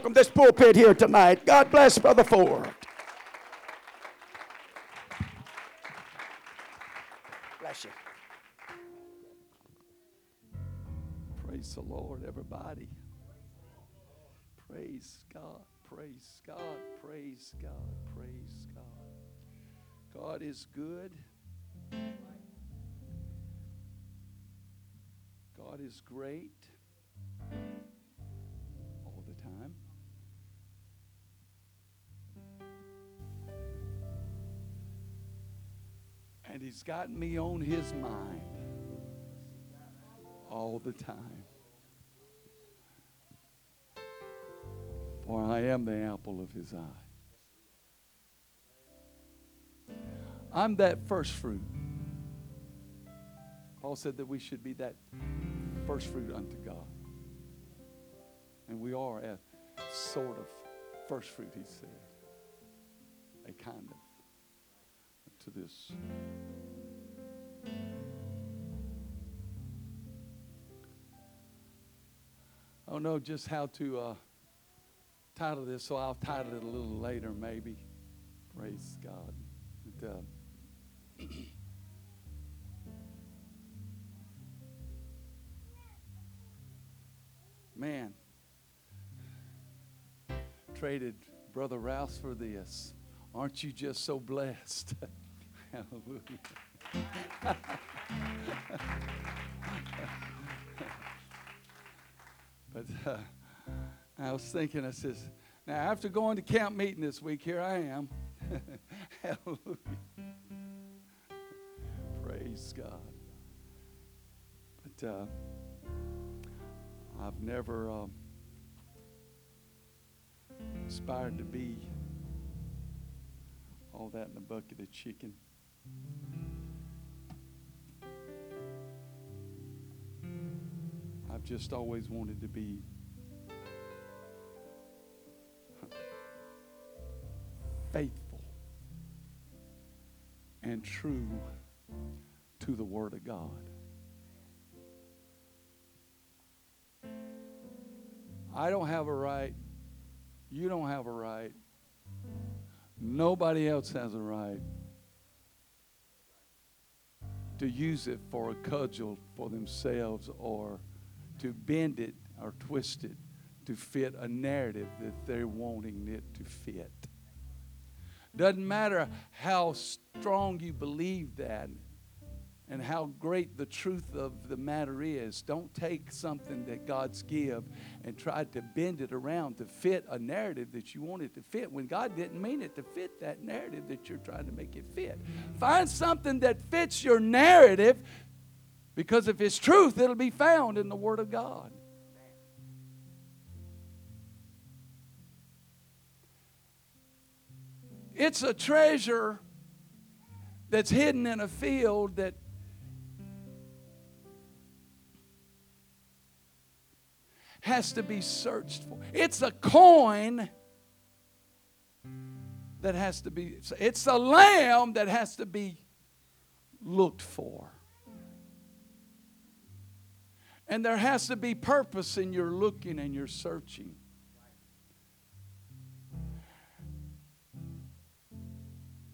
from this pulpit here tonight. God bless Brother Ford. Bless you. Praise the Lord, everybody. Praise God, praise God, praise God, praise God. God is good. God is great And He's got me on His mind all the time. For I am the apple of His eye. I'm that first fruit. Paul said that we should be that first fruit unto God. And we are a sort of first fruit, he said. A kind of to this. I don't know just how to uh, title this, so I'll title it a little later, maybe. Praise God. But, uh, man, traded Brother Rouse for this. Aren't you just so blessed? Hallelujah. but uh, I was thinking, I says, now after going to camp meeting this week, here I am. Hallelujah. Praise God. But uh, I've never um, aspired to be all that in a bucket of chicken. I've just always wanted to be faithful and true to the Word of God. I don't have a right. You don't have a right. Nobody else has a right to use it for a cudgel for themselves or to bend it or twist it to fit a narrative that they're wanting it to fit. Doesn't matter how strong you believe that and how great the truth of the matter is. Don't take something that God's give and try to bend it around to fit a narrative that you want it to fit when God didn't mean it to fit that narrative that you're trying to make it fit. Find something that fits your narrative because if it's truth, it'll be found in the Word of God. It's a treasure that's hidden in a field that has to be searched for. It's a coin that has to be, it's a lamb that has to be looked for. And there has to be purpose in your looking and your searching.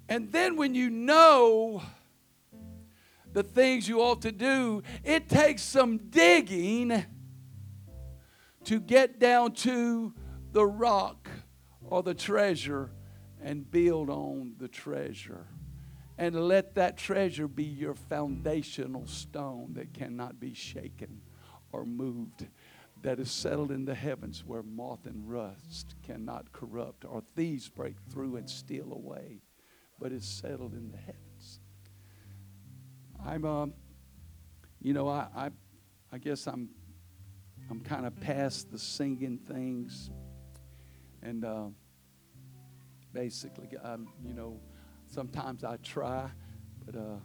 And then when you know the things you ought to do, it takes some digging to get down to the rock or the treasure and build on the treasure. And let that treasure be your foundational stone that cannot be shaken or moved, that is settled in the heavens where moth and rust cannot corrupt or thieves break through and steal away, but is settled in the heavens. I'm, um, you know, I, I, I guess I'm I'm kind of past the singing things. And uh, basically, um, you know, sometimes I try, but uh,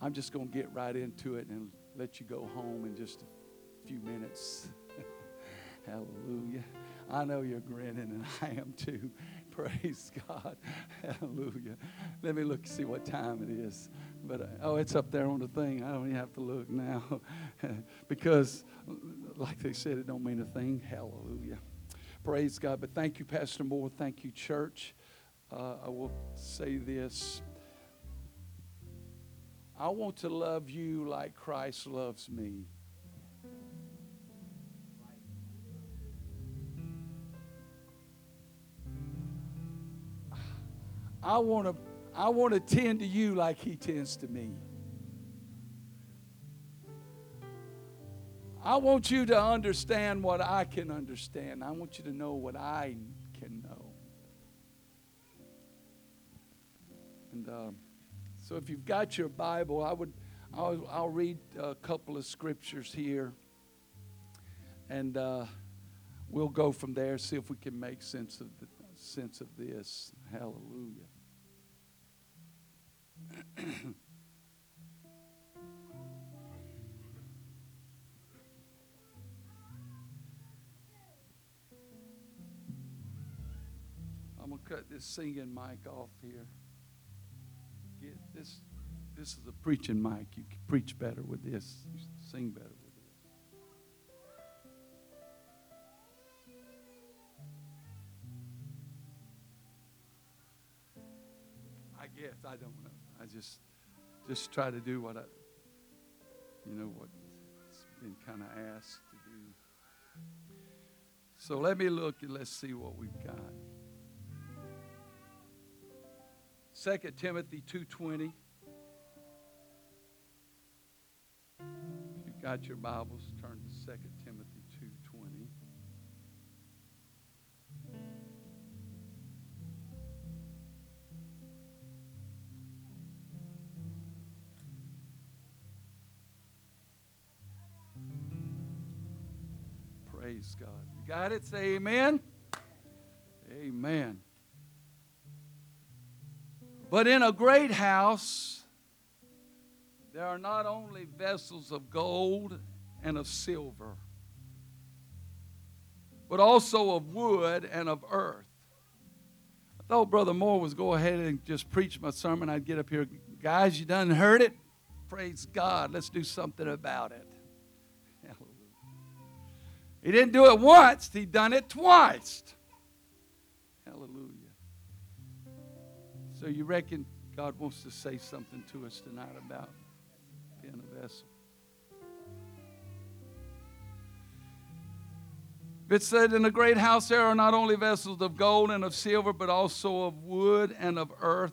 I'm just going to get right into it and let you go home in just a few minutes. Hallelujah. I know you're grinning, and I am too. Praise God. Hallelujah. Let me look see what time it is. But oh, it's up there on the thing. I don't even have to look now because, like they said, it don't mean a thing. Hallelujah. Praise God. But thank you, Pastor Moore. Thank you, church. Uh, I will say this. I want to love you like Christ loves me. I want to I want to tend to you like he tends to me. I want you to understand what I can understand. I want you to know what I can know. And uh, so, if you've got your Bible, I would I'll, I'll read a couple of scriptures here, and uh, we'll go from there. See if we can make sense of the sense of this. Hallelujah. I'm gonna cut this singing mic off here. Get this. This is a preaching mic. You can preach better with this. You sing better with this. I guess I don't know. I just just try to do what I, you know, what's been kind of asked to do. So let me look and let's see what we've got. 2 Timothy 2.20. If you've got your Bibles, turn to got it? Say amen. Amen. But in a great house, there are not only vessels of gold and of silver, but also of wood and of earth. I thought Brother Moore was go ahead and just preach my sermon. I'd get up here, guys, you done heard it? Praise God. Let's do something about it. He didn't do it once, he done it twice. Hallelujah. So you reckon God wants to say something to us tonight about being a vessel? It said, In the great house there are not only vessels of gold and of silver, but also of wood and of earth,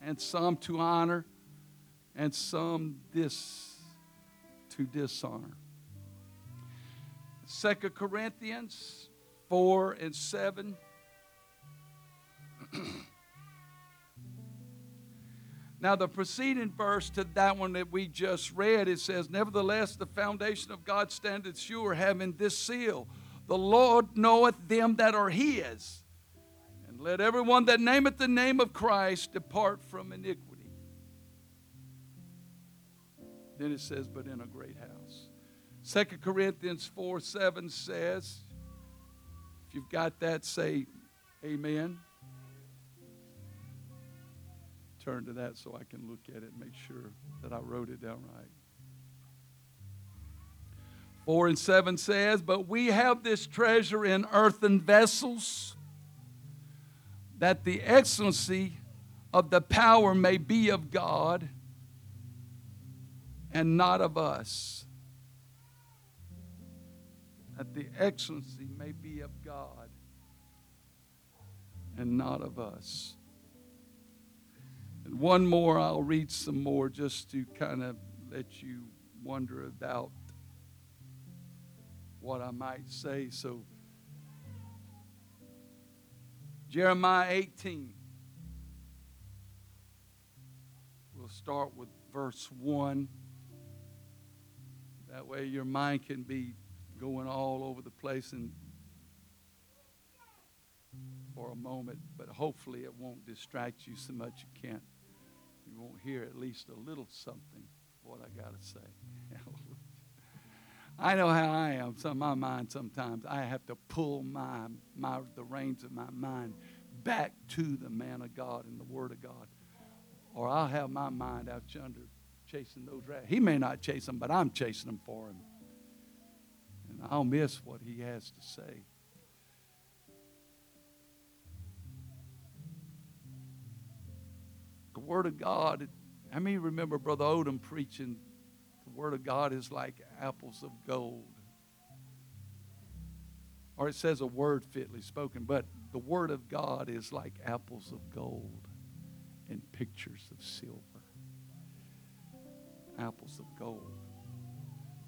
and some to honor, and some dis to dishonor. Second Corinthians 4 and 7. now, the preceding verse to that one that we just read, it says, Nevertheless, the foundation of God standeth sure, having this seal The Lord knoweth them that are his. And let everyone that nameth the name of Christ depart from iniquity. Then it says, But in a great house. 2 Corinthians 4 7 says, if you've got that, say amen. Turn to that so I can look at it and make sure that I wrote it down right. 4 and 7 says, But we have this treasure in earthen vessels, that the excellency of the power may be of God and not of us that the excellency may be of God and not of us. And one more, I'll read some more just to kind of let you wonder about what I might say. So, Jeremiah 18. We'll start with verse 1. That way your mind can be going all over the place and for a moment, but hopefully it won't distract you so much you can't. You won't hear at least a little something what I got to say. I know how I am. Some my mind sometimes I have to pull my my the reins of my mind back to the man of God and the Word of God, or I'll have my mind out yonder chasing those rats. He may not chase them, but I'm chasing them for him I'll miss what he has to say. The Word of God, I mean, remember Brother Odom preaching the Word of God is like apples of gold. Or it says a word fitly spoken, but the Word of God is like apples of gold and pictures of silver. Apples of gold.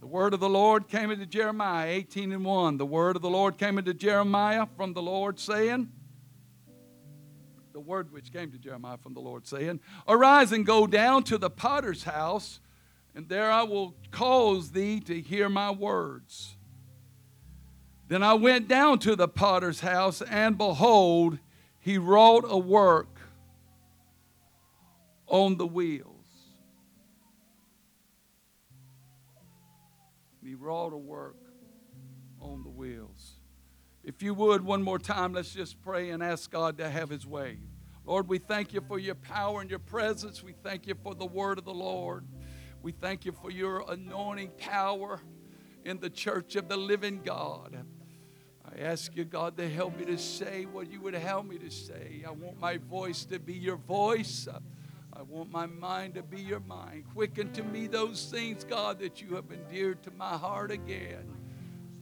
The word of the Lord came into Jeremiah 18 and 1. The word of the Lord came into Jeremiah from the Lord, saying, The word which came to Jeremiah from the Lord, saying, Arise and go down to the potter's house, and there I will cause thee to hear my words. Then I went down to the potter's house, and behold, he wrought a work on the wheels. Wrought a work on the wheels. If you would, one more time, let's just pray and ask God to have His way. Lord, we thank you for your power and your presence. We thank you for the word of the Lord. We thank you for your anointing power in the church of the living God. I ask you, God, to help me to say what you would help me to say. I want my voice to be your voice. I want my mind to be your mind. Quicken to me those things, God, that you have endeared to my heart again,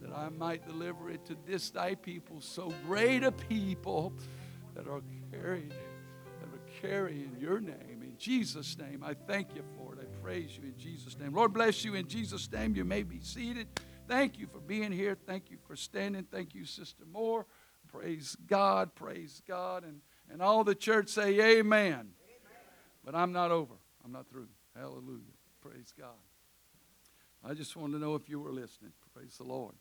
that I might deliver it to this thy people, so great a people that are carrying, that are carrying your name. In Jesus' name, I thank you for it. I praise you in Jesus' name. Lord bless you in Jesus' name. You may be seated. Thank you for being here. Thank you for standing. Thank you, Sister Moore. Praise God. Praise God. And, and all the church say, Amen. But I'm not over. I'm not through. Hallelujah. Praise God. I just wanted to know if you were listening. Praise the Lord.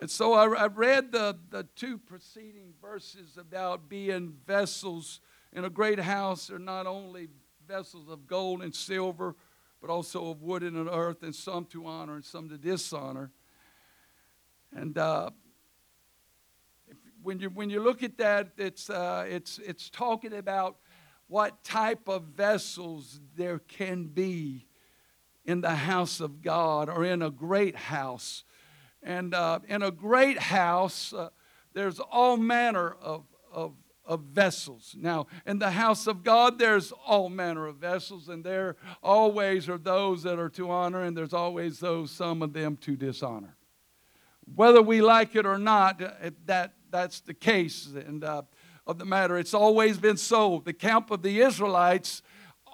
And so I, I read the, the two preceding verses about being vessels in a great house They're not only vessels of gold and silver, but also of wood and of earth, and some to honor and some to dishonor. And uh, if, when you when you look at that, it's uh, it's it's talking about what type of vessels there can be in the house of God or in a great house. And uh, in a great house, uh, there's all manner of, of, of vessels. Now, in the house of God, there's all manner of vessels, and there always are those that are to honor, and there's always those, some of them, to dishonor. Whether we like it or not, uh, that, that's the case. And uh, of the matter. It's always been so. The camp of the Israelites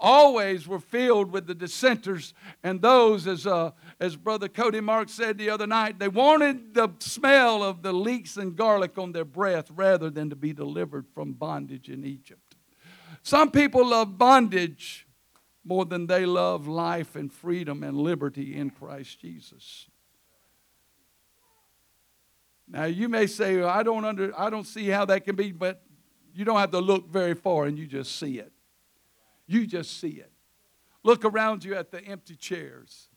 always were filled with the dissenters and those, as, uh, as Brother Cody Mark said the other night, they wanted the smell of the leeks and garlic on their breath rather than to be delivered from bondage in Egypt. Some people love bondage more than they love life and freedom and liberty in Christ Jesus. Now you may say, I don't under, I don't see how that can be, but you don't have to look very far and you just see it. You just see it. Look around you at the empty chairs.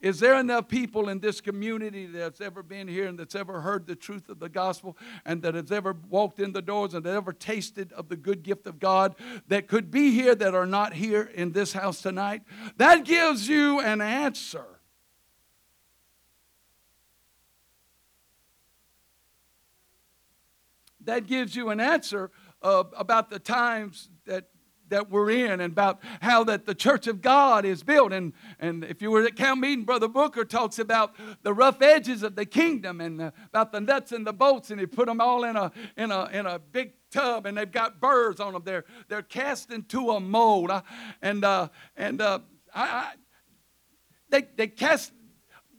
Is there enough people in this community that's ever been here and that's ever heard the truth of the gospel and that has ever walked in the doors and ever tasted of the good gift of God that could be here that are not here in this house tonight? That gives you an answer. That gives you an answer uh, about the times that that we're in and about how that the church of God is built. And, and if you were at camp meeting, Brother Booker talks about the rough edges of the kingdom and uh, about the nuts and the bolts, and he put them all in a, in a, in a big tub, and they've got birds on them. They're, they're cast into a mold. and uh, and uh, I, I, they, they cast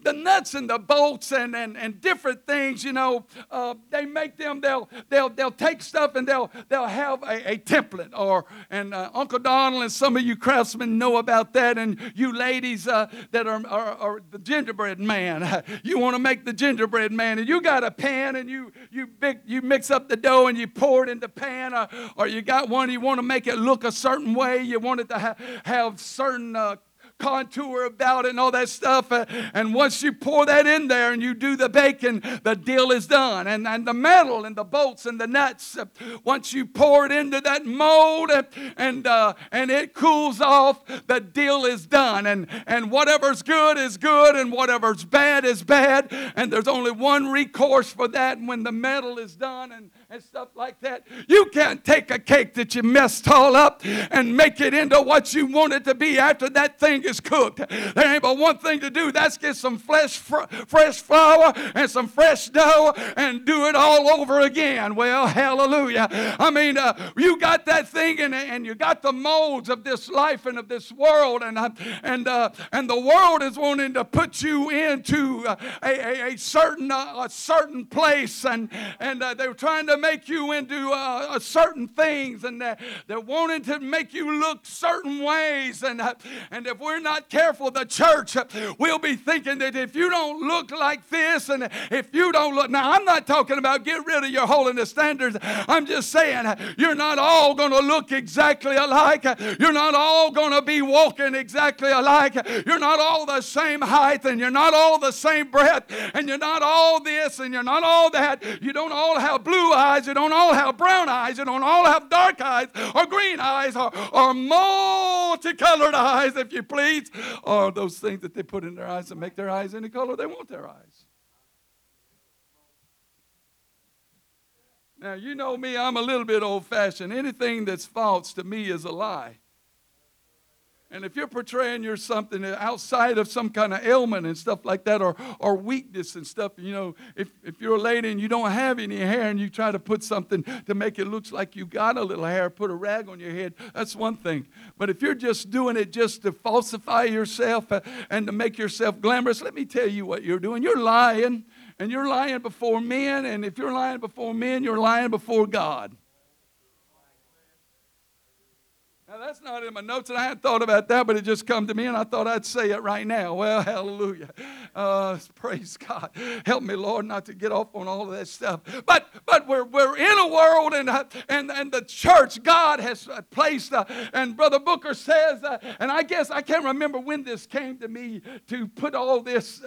the nuts and the bolts and, and, and different things, you know, uh, they make them, they'll, they'll, they'll take stuff and they'll, they'll have a, a template. Or, and uh, Uncle Donald and some of you craftsmen know about that. And you ladies uh, that are, are, are, the gingerbread man, you want to make the gingerbread man. And you got a pan and you, you, you mix up the dough and you pour it in the pan. Or, or you got one, you want to make it look a certain way. You want it to ha- have certain uh, contour about it and all that stuff. Uh, and once you pour that in there and you do the baking, the deal is done. And, and the metal and the bolts and the nuts, uh, once you pour it into that mold uh, and, uh, and it cools off, the deal is done. And, and whatever's good is good and whatever's bad is bad. And there's only one recourse for that when the metal is done and, and stuff like that. You can't take a cake that you messed all up and make it into what you want it to be after that thing is cooked. There ain't but one thing to do. That's get some fresh, fresh flour and some fresh dough and do it all over again. Well, hallelujah. I mean, uh, you got that thing and, and you got the molds of this life and of this world, and uh, and uh, and the world is wanting to put you into uh, a, a, a, certain uh, a certain place, and and uh, they're trying to make you into uh, certain things, and they're wanting to make you look certain ways, and uh, and if we're not careful, the church will be thinking that if you don't look like this, and if you don't look now, I'm not talking about get rid of your holiness standards. I'm just saying you're not all going to look exactly alike. You're not all going to be walking exactly alike. You're not all the same height, and you're not all the same breadth, and you're not all this, and you're not all that. You don't all have blue eyes. You don't all have brown eyes. You don't all have dark eyes, or green eyes, or, or multicolored eyes, if you please, or those things that they put in their eyes and make their eyes any color they want their eyes. Now, you know me, I'm a little bit old fashioned. Anything that's false to me is a lie. And if you're portraying you're something outside of some kind of ailment and stuff like that, or, or weakness and stuff, you know, if, if you're a lady and you don't have any hair and you try to put something to make it look like you got a little hair, put a rag on your head, that's one thing. But if you're just doing it just to falsify yourself uh, and to make yourself glamorous, let me tell you what you're doing. You're lying, and you're lying before men, and if you're lying before men, you're lying before God. Now, that's not in my notes, and I hadn't thought about that, but it just come to me, and I thought I'd say it right now. Well, hallelujah. Uh, praise God. Help me, Lord, not to get off on all of that stuff. But but we're, we're in a world, and, uh, and, and the church, God has uh, placed, uh, and Brother Booker says, uh, and I guess I can't remember when this came to me to put all this,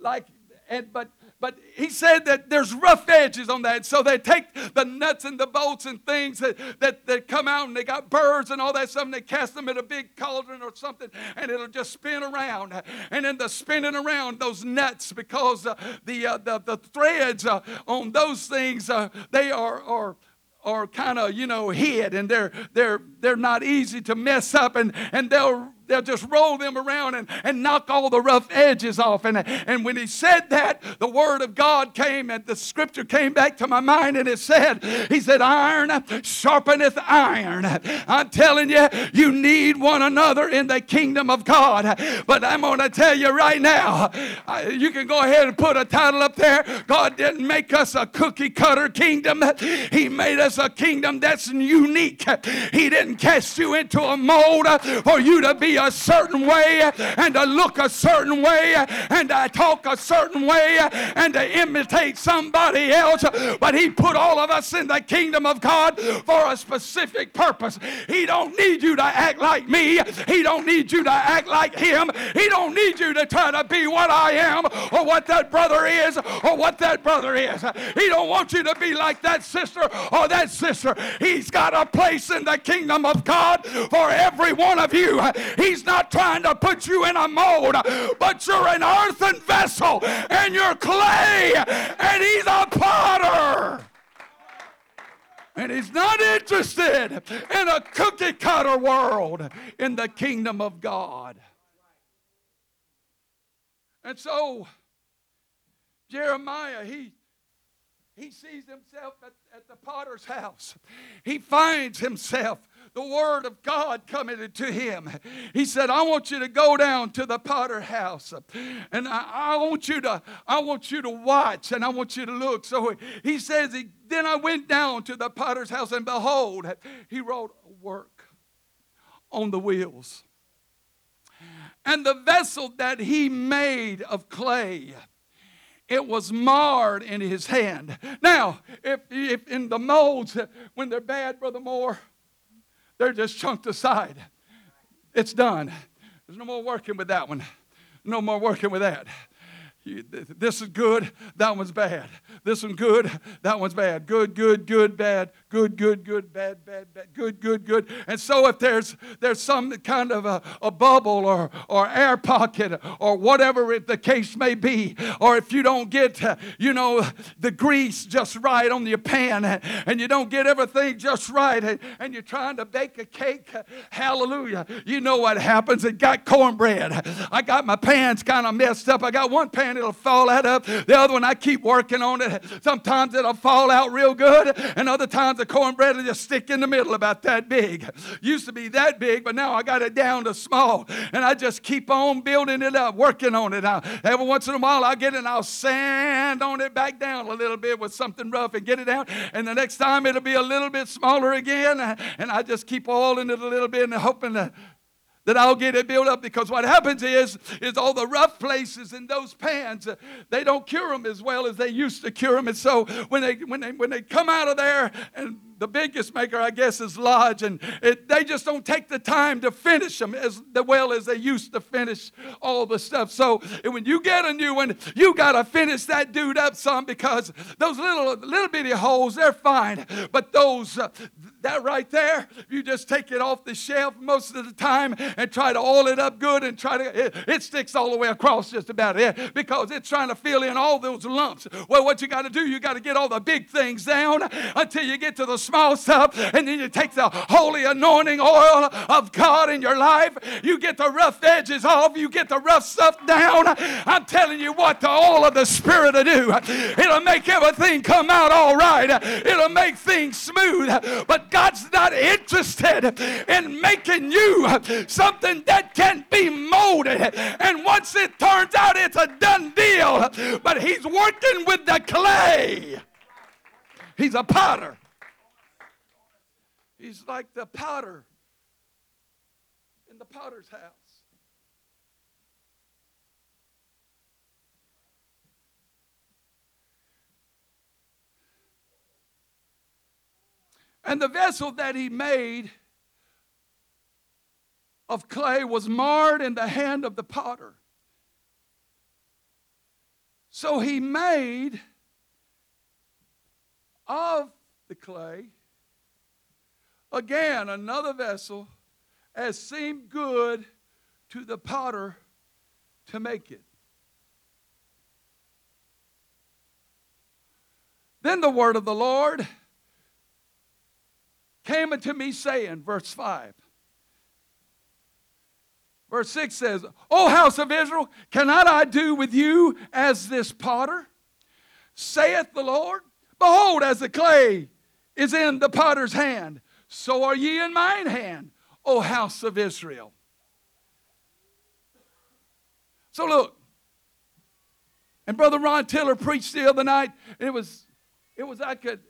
like, and but but he said that there's rough edges on that. So they take the nuts and the bolts and things that, that, that come out and they got birds and all that stuff and they cast them in a big cauldron or something and it'll just spin around. And in the spinning around, those nuts, because uh, the, uh, the, the threads uh, on those things, uh, they are, are are kind of you know hid and they're they're they're not easy to mess up and and they'll they'll just roll them around and, and knock all the rough edges off. And, and when he said that, the word of God came and the scripture came back to my mind and it said, He said, Iron sharpeneth iron. I'm telling you, you need one another in the kingdom of God. But I'm going to tell you right now, you can go ahead and put a title up there. God didn't make us a cookie cutter kingdom, He made us a kingdom that's unique. He didn't cast you into a mold for you to be a certain way and to look a certain way and to talk a certain way and to imitate somebody else. But He put all of us in the kingdom of God for a specific purpose. He don't need you to act like me. He don't need you to act like him. He don't need you to try to be what I am or what that brother is or what that brother is. He don't want you to be like that sister or that sister. He's got a place in the kingdom of God for every one of you. He He's not trying to put you in a mold, but you're an earthen vessel and you're clay, and He's a potter. And he's not interested in a cookie cutter world in the kingdom of God. And so, Jeremiah, he, he sees himself at, at the potter's house. He finds himself the word of God coming to him. He said, I want you to go down to the potter house. And I, I want you to, I want you to watch and I want you to look. So he says, he, then I went down to the potter's house, and behold, he wrote a work on the wheels. And the vessel that he made of clay, it was marred in his hand. Now, if, if in the molds, when they're bad, Brother Moore, they're just chunked aside. It's done. There's no more working with that one. No more working with that. This is good, that one's bad. This one good, that one's bad. Good, good, good, bad, good, good, good, bad, bad, bad, good, good, good. And so if there's there's some kind of a, a bubble or or air pocket or whatever it, the case may be, or if you don't get you know the grease just right on your pan and you don't get everything just right and, and you're trying to bake a cake, hallelujah. You know what happens? It got cornbread. I got my pans kind of messed up. I got one pan it'll fall out of, the other one I keep working on it. Sometimes it'll fall out real good, and other times cornbread will just stick in the middle about that big. Used to be that big, but now I got it down to small, and I just keep on building it up, working on it. Now, every once in a while, I get it and I'll sand on it back down a little bit with something rough and get it out, and the next time it'll be a little bit smaller again, and I just keep oiling it a little bit and hoping that that I'll get it built up because what happens is is all the rough places in those pans they don't cure them as well as they used to cure them and so when they when they when they come out of there and the biggest maker, I guess, is Lodge, and it, they just don't take the time to finish them as well as they used to finish all the stuff. So when you get a new one, you got to finish that dude up some because those little little bitty holes, they're fine, but those uh, that right there, you just take it off the shelf most of the time and try to oil it up good and try to it, it sticks all the way across just about it because it's trying to fill in all those lumps. Well, what you got to do, you got to get all the big things down until you get to the small stuff, and then you take the holy anointing oil of God in your life. You get the rough edges off, you get the rough stuff down. I'm telling you what the oil of the Spirit will do. It'll make everything come out all right. It'll make things smooth. But God's not interested in making you something that can't be molded. And once it turns out, it's a done deal. But He's working with the clay. He's a potter. He's like the potter in the potter's house. And the vessel that he made of clay was marred in the hand of the potter. So he made of the clay again another vessel as seemed good to the potter to make it. Then the word of the Lord came unto me, saying, verse 5. Verse 6 says, O house of Israel, cannot I do with you as this potter? Saith the Lord, Behold, as the clay is in the potter's hand, so are ye in mine hand, O house of Israel. So look, and Brother Ron Tiller preached the other night. It was, it was I could,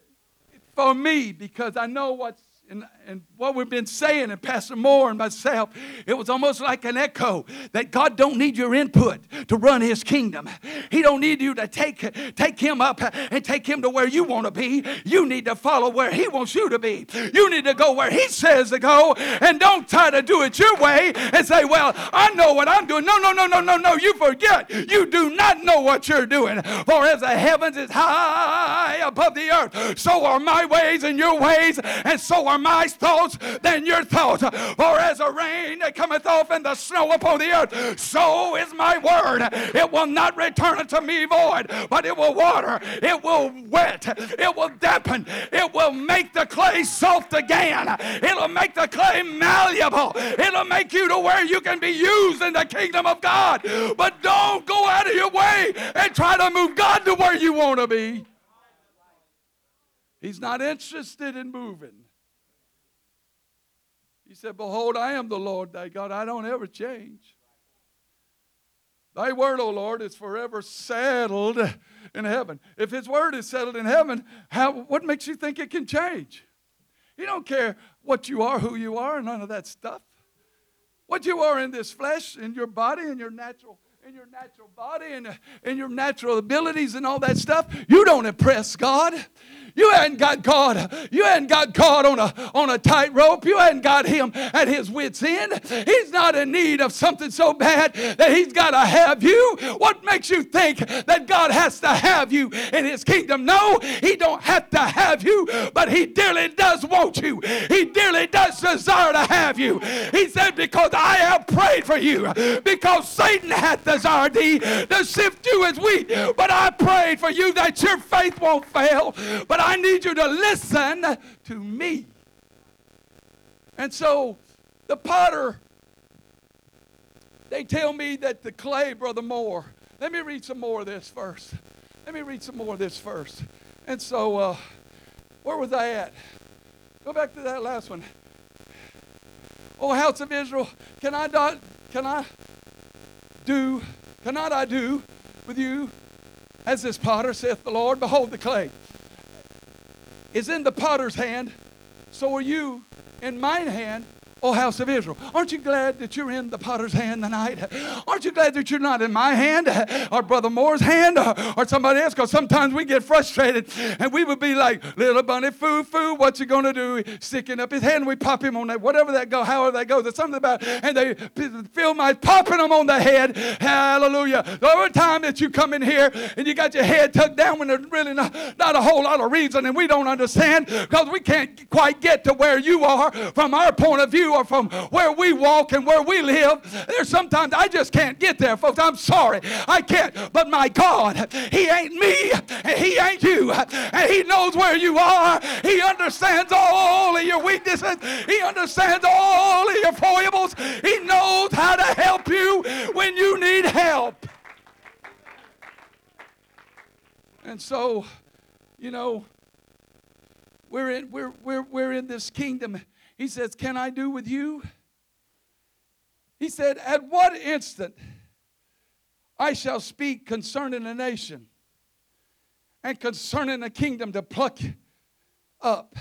for me, because I know what's and, and what we've been saying, and Pastor Moore and myself, it was almost like an echo that God don't need your input to run His kingdom. He don't need you to take take Him up and take Him to where you want to be. You need to follow where He wants you to be. You need to go where He says to go, and don't try to do it your way and say, "Well, I know what I'm doing." No, no, no, no, no, no. You forget. You do not know what you're doing. For as the heavens is high above the earth, so are my ways and your ways, and so are are my thoughts than your thoughts. For as a rain that cometh off and the snow upon the earth, so is my word. It will not return unto me void, but it will water, it will wet, it will dampen, it will make the clay soft again. It'll make the clay malleable. It'll make you to where you can be used in the kingdom of God. But don't go out of your way and try to move God to where you want to be. He's not interested in moving. Said, Behold, I am the Lord thy God. I don't ever change. Thy word, O Lord, is forever settled in heaven. If his word is settled in heaven, how, what makes you think it can change? He don't care what you are, who you are, none of that stuff. What you are in this flesh, in your body, in your natural in your natural body and in your natural abilities and all that stuff, you don't impress God. You hadn't got God. You hadn't got God on a on a tightrope. You hadn't got him at his wits' end. He's not in need of something so bad that he's got to have you. What makes you think that God has to have you in his kingdom? No, he don't have to have you, but he dearly does want you. He dearly does desire to have you. He said, Because I have prayed for you, because Satan hath desired thee to sift you as wheat. But I prayed for you that your faith won't fail. But need you to listen to me. And so the potter, they tell me that the clay, Brother Moore, let me read some more of this first. Let me read some more of this first. And so, uh, where was I at? Go back to that last one. Oh, house of Israel, can I can I do, cannot I do with you as this potter, saith the Lord? Behold, the clay is in the potter's hand, so are you in mine hand, O house of Israel. Aren't you glad that you're in the potter's hand tonight? Aren't you glad that you're not in my hand or Brother Moore's hand or, or somebody else? Because sometimes we get frustrated and we would be like, little bunny foo foo, what you gonna do? Sticking up his hand, and we pop him on that, whatever that go, however that goes. There's something about, and they feel my popping them on the head. Hallelujah. The other time that you come in here and you got your head tucked down when there's really not, not a whole lot of reason and we don't understand because we can't quite get to where you are from our point of view from where we walk and where we live. There's sometimes I just can't get there, folks. I'm sorry. I can't. But my God, He ain't me and He ain't you. And He knows where you are. He understands all of your weaknesses. He understands all of your foibles. He knows how to help you when you need help. And so, you know, we're in, we're, we're, we're in this kingdom he says, Can I do with you? He said, At what instant I shall speak concerning a nation and concerning a kingdom to pluck up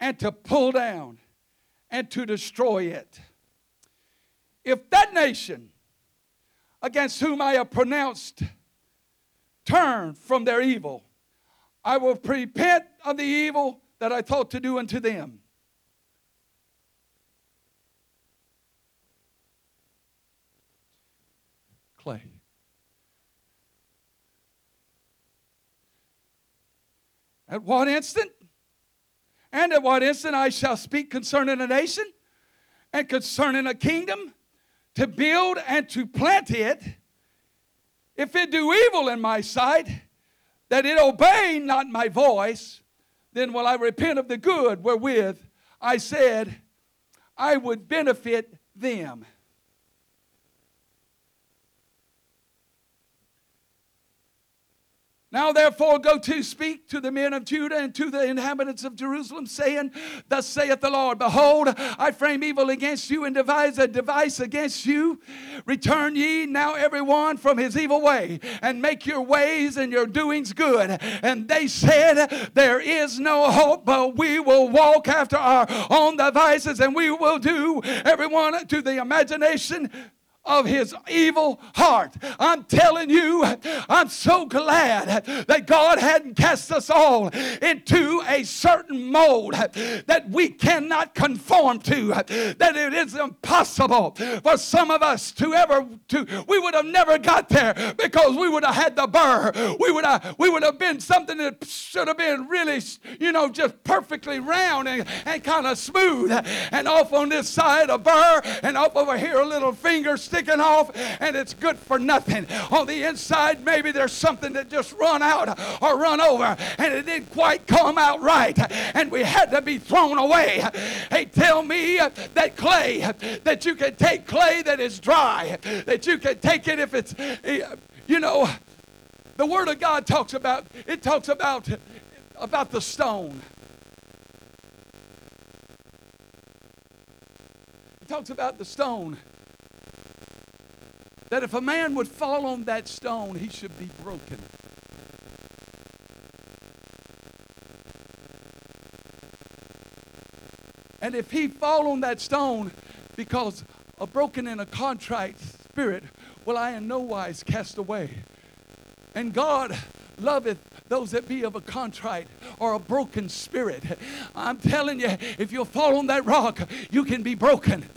and to pull down and to destroy it. If that nation against whom I have pronounced turn from their evil, I will repent of the evil that I thought to do unto them. At what instant? And at what instant I shall speak concerning a nation and concerning a kingdom to build and to plant it. If it do evil in my sight, that it obey not my voice, then will I repent of the good wherewith I said I would benefit them. Now, therefore, go to speak to the men of Judah and to the inhabitants of Jerusalem, saying, Thus saith the Lord, Behold, I frame evil against you and devise a device against you. Return ye now every one from his evil way, and make your ways and your doings good. And they said, There is no hope, but we will walk after our own devices, and we will do everyone to the imagination of his evil heart. I'm telling you, I'm so glad that God hadn't cast us all into a certain mold that we cannot conform to, that it is impossible for some of us to ever to we would have never got there because we would have had the burr. We would have we would have been something that should have been really, you know, just perfectly round and, and kind of smooth. And off on this side a burr and off over here a little finger sticking off and it's good for nothing. On the inside, maybe there's something that just run out or run over and it didn't quite come out right and we had to be thrown away. Hey, tell me that clay, that you can take clay that is dry, that you can take it if it's, you know, the Word of God talks about, it talks about, about the stone. It talks about the stone that if a man would fall on that stone, he should be broken. And if he fall on that stone because a broken and a contrite spirit, will I in no wise cast away. And God loveth those that be of a contrite or a broken spirit. I'm telling you, if you'll fall on that rock, you can be broken.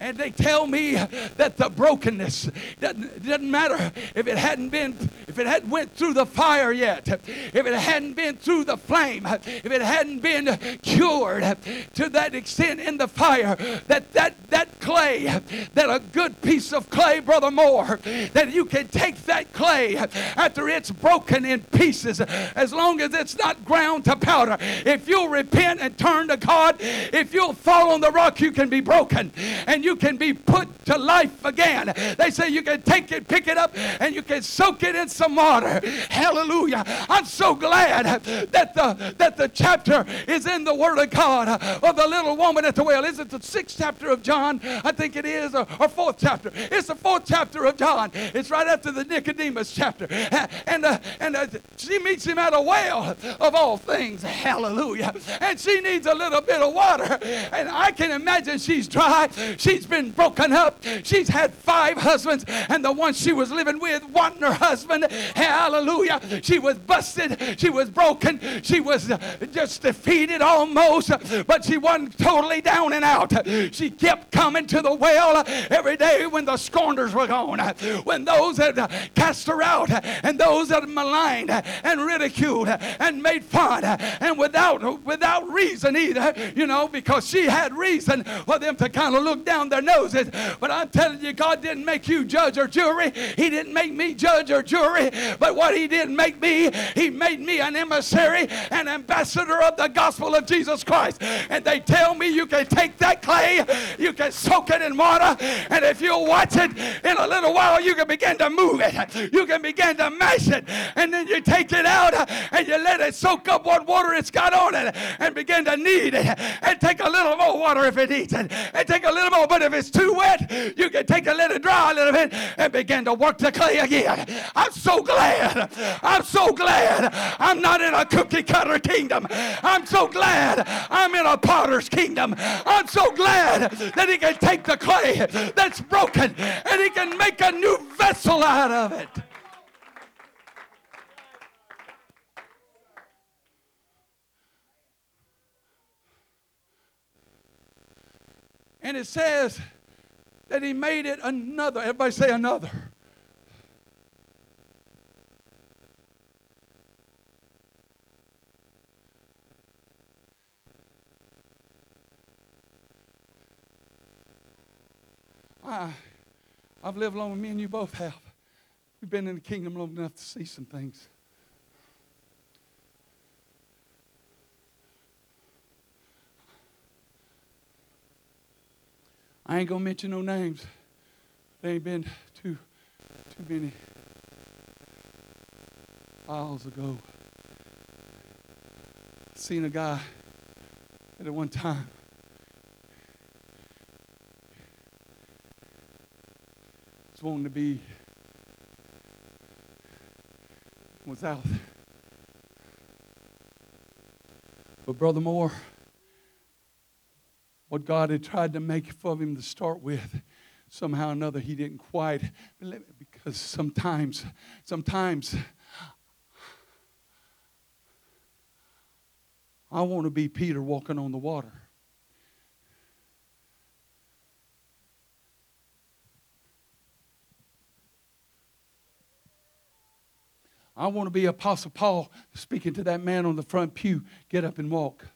And they tell me that the brokenness doesn't, doesn't matter if it hadn't been, if it hadn't went through the fire yet, if it hadn't been through the flame, if it hadn't been cured to that extent in the fire, that that that clay, that a good piece of clay, brother Moore, that you can take that clay after it's broken in pieces, as long as it's not ground to powder. If you'll repent and turn to God, if you'll fall on the rock, you can be broken and you can be put to life again. They say you can take it, pick it up, and you can soak it in some water. Hallelujah. I'm so glad that the that the chapter is in the Word of God of the little woman at the well. Is it the sixth chapter of John? I think it is, or, or fourth chapter. It's the fourth chapter of John. It's right after the Nicodemus chapter. And, uh, and uh, she meets him at a well of all things. Hallelujah. And she needs a little bit of water. And I can imagine she's dry. She's been broken up. She's had five husbands, and the one she was living with wanting her husband. Hallelujah. She was busted. She was broken. She was just defeated almost, but she wasn't totally down and out. She kept coming to the well every day when the scorners were gone, when those had cast her out, and those that maligned and ridiculed and made fun, and without without reason either, you know, because she had reason for them to kind of look down their noses. But I'm telling you, God didn't make you judge or jury. He didn't make me judge or jury. But what He did make me, He made me an emissary, an ambassador of the gospel of Jesus Christ. And they tell me you can take that clay, you can soak it in water, and if you'll watch it in a little while, you can begin to move it. You can begin to mash it, and then you take it out Uh, and you let it soak up what water it's got on it and begin to knead it and take a little more water if it needs it and take a little more. But if it's too wet, you can take a little dry a little bit and begin to work the clay again. I'm so glad. I'm so glad I'm not in a cookie cutter kingdom. I'm so glad I'm in a potter's kingdom. I'm so glad that he can take the clay that's broken and he can make a new vessel out of it. And it says that he made it another. Everybody say another. I, I've lived long, me and you both have. We've been in the kingdom long enough to see some things. I ain't gonna mention no names. They ain't been too too many miles ago. Seen a guy at one time. Was wanting to be was out. But Brother Moore, what God had tried to make of him to start with, somehow or another he didn't quite. Because sometimes, sometimes I want to be Peter walking on the water. I want to be Apostle Paul speaking to that man on the front pew, get up and walk.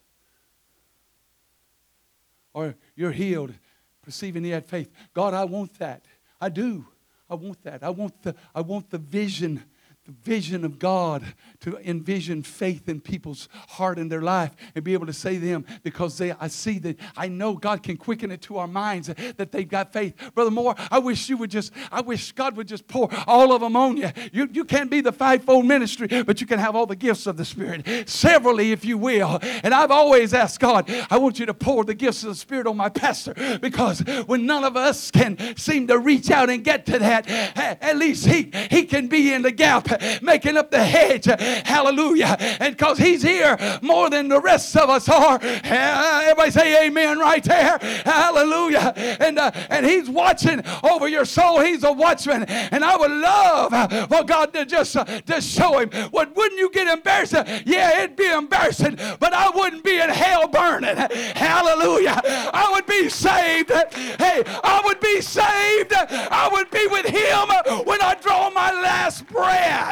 Or you're healed, perceiving he had faith. God, I want that. I do. I want that. I want the, I want the vision vision of God to envision faith in people's heart and their life and be able to say to them because they I see that I know God can quicken it to our minds that they've got faith. Brother Moore, I wish you would just I wish God would just pour all of them on you. You you can't be the fivefold ministry, but you can have all the gifts of the Spirit. Severally, if you will. And I've always asked God, I want you to pour the gifts of the Spirit on my pastor because when none of us can seem to reach out and get to that, at least he he can be in the gap making up the hedge. Hallelujah. And because he's here more than the rest of us are. Everybody say amen right there. Hallelujah. And, uh, and he's watching over your soul. He's a watchman. And I would love for God to just, uh, just show him. What, wouldn't you get embarrassed? Yeah, it'd be embarrassing, but I wouldn't be in hell burning. Hallelujah. I would be saved. Hey, I would be saved. I would be with him when I draw my last breath.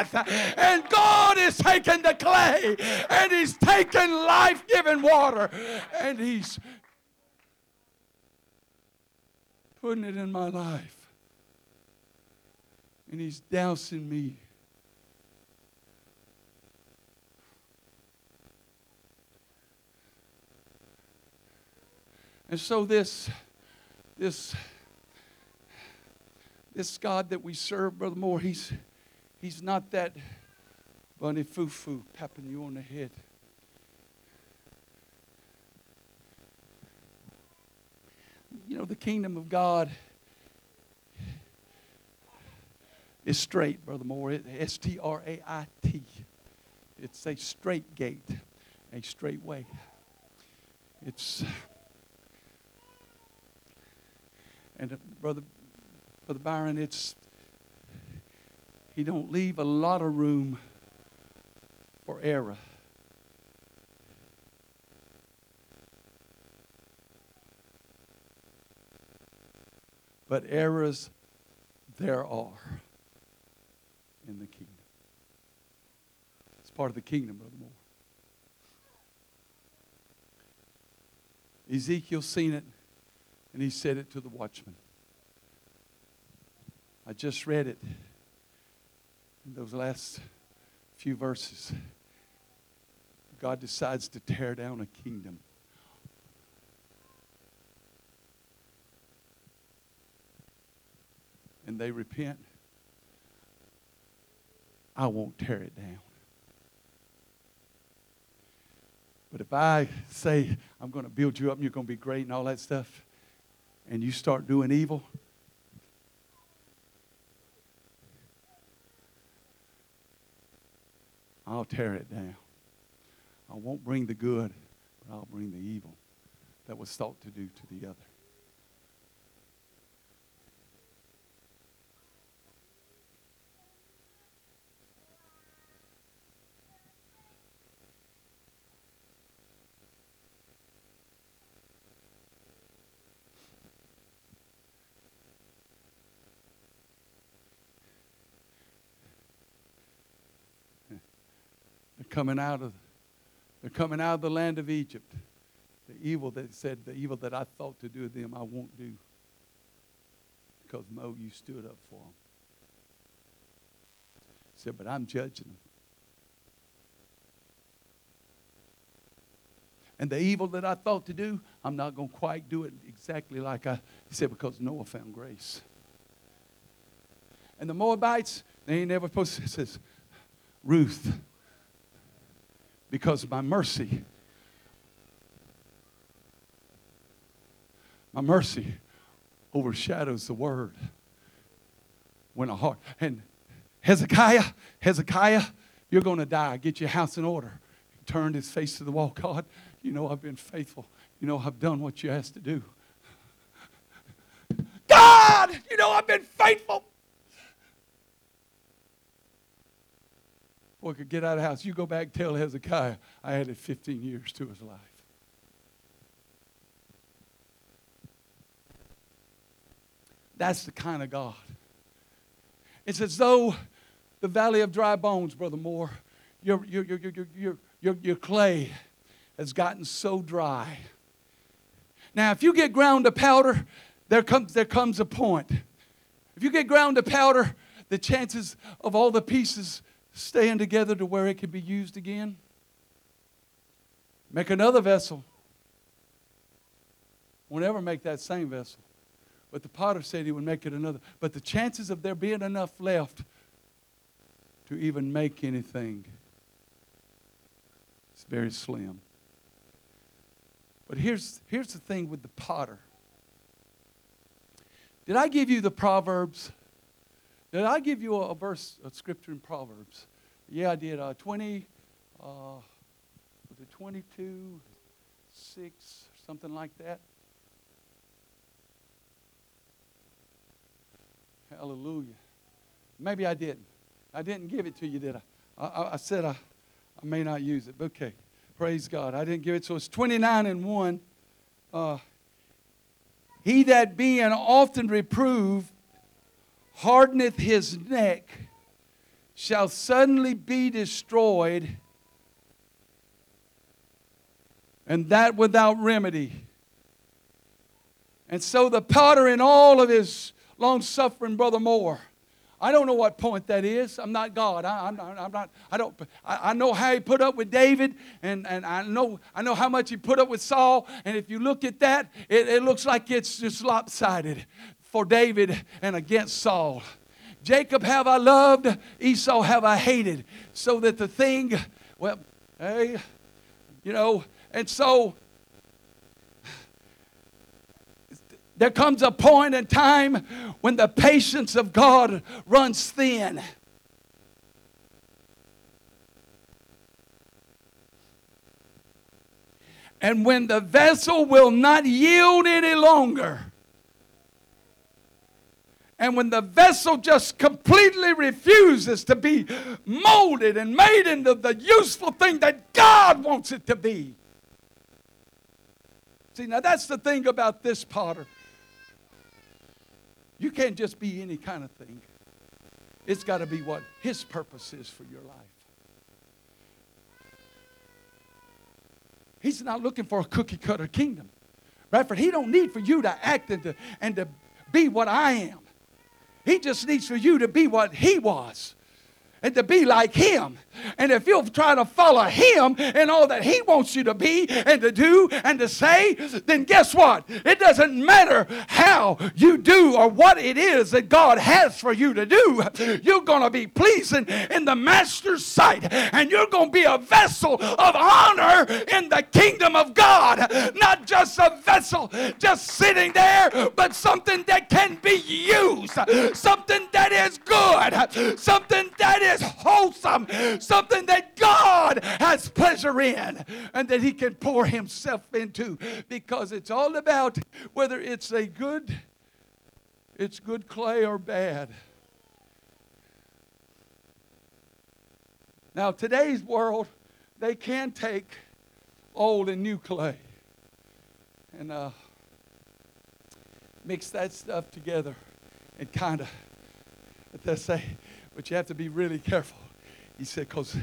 And God is taking the clay and he's taking life-giving water and he's putting it in my life. And he's dousing me. And so this this this God that we serve, Brother Moore, he's he's not that bunny foo foo tapping you on the head. You know, the kingdom of God is straight, Brother Moore. S T R A I T. It's a straight gate, a straight way. It's and uh, brother brother Byron, it's he don't leave a lot of room for error. But errors there are in the kingdom. It's part of the kingdom, Brother Moore. Ezekiel seen it, and he said it to the watchman. I just read it in those last few verses. God decides to tear down a kingdom. And they repent. I won't tear it down. But if I say, I'm going to build you up and you're going to be great and all that stuff, and you start doing evil, I'll tear it down. I won't bring the good, but I'll bring the evil that was thought to do to the other. Coming out of they're coming out of the land of Egypt. The evil that said, the evil that I thought to do to them, I won't do. Because Mo, you stood up for them. He said, but I'm judging them. And the evil that I thought to do, I'm not going to quite do it exactly like I he said, because Noah found grace. And the Moabites, they ain't never supposed to, says, Ruth, because my mercy, my mercy overshadows the word. When a heart, and Hezekiah, Hezekiah, you're going to die. Get your house in order. He turned his face to the wall. God, you know I've been faithful. You know I've done what you asked to do. God, you know I've been faithful. Boy could get out of house. You go back tell Hezekiah I added 15 years to his life. That's the kind of God. It's as though the valley of dry bones, Brother Moore, your, your, your, your, your, your, your clay has gotten so dry. Now, if you get ground to powder, there comes, there comes a point. If you get ground to powder, the chances of all the pieces staying together to where it can be used again. Make another vessel. Won't ever make that same vessel. But the potter said he would make it another. But the chances of there being enough left to even make anything is very slim. But here's, here's the thing with the potter. Did I give you the Proverbs? Did I give you a, a verse of scripture in Proverbs? Yeah, I did. Uh, 20, uh, was it 22, 6, something like that? Hallelujah. Maybe I didn't. I didn't give it to you, did I? I, I, I said I, I may not use it, but okay. Praise God. I didn't give it. So it's 29 and 1. Uh, he that being often reproved hardeneth his neck shall suddenly be destroyed, and that without remedy. And so the potter, in all of his long suffering, Brother Moore, I don't know what point that is. I'm not God. I, am not, I'm not, I don't, I, I, know how he put up with David, and, and I, know, I know how much he put up with Saul. And if you look at that, it, it looks like it's just lopsided for David and against Saul. Jacob have I loved, Esau have I hated. So that the thing, well, hey, you know, and so there comes a point in time when the patience of God runs thin. And when the vessel will not yield any longer, and when the vessel just completely refuses to be molded and made into the useful thing that God wants it to be. See, now that's the thing about this potter. You can't just be any kind of thing. It's got to be what His purpose is for your life. He's not looking for a cookie cutter kingdom. Bradford, He don't need for you to act and to, and to be what I am. He just needs for you to be what He was and to be like him. And if you'll try to follow him and all that he wants you to be and to do and to say, then guess what? It doesn't matter how you do or what it is that God has for you to do. You're going to be pleasing in the master's sight and you're going to be a vessel of honor in the kingdom of God. Not just a vessel just sitting there, but something that can be used. Something that is good. Something that is is wholesome, something that God has pleasure in and that He can pour Himself into because it's all about whether it's a good, it's good clay or bad. Now, today's world, they can take old and new clay and uh, mix that stuff together and kind of, they say, but you have to be really careful. He said, because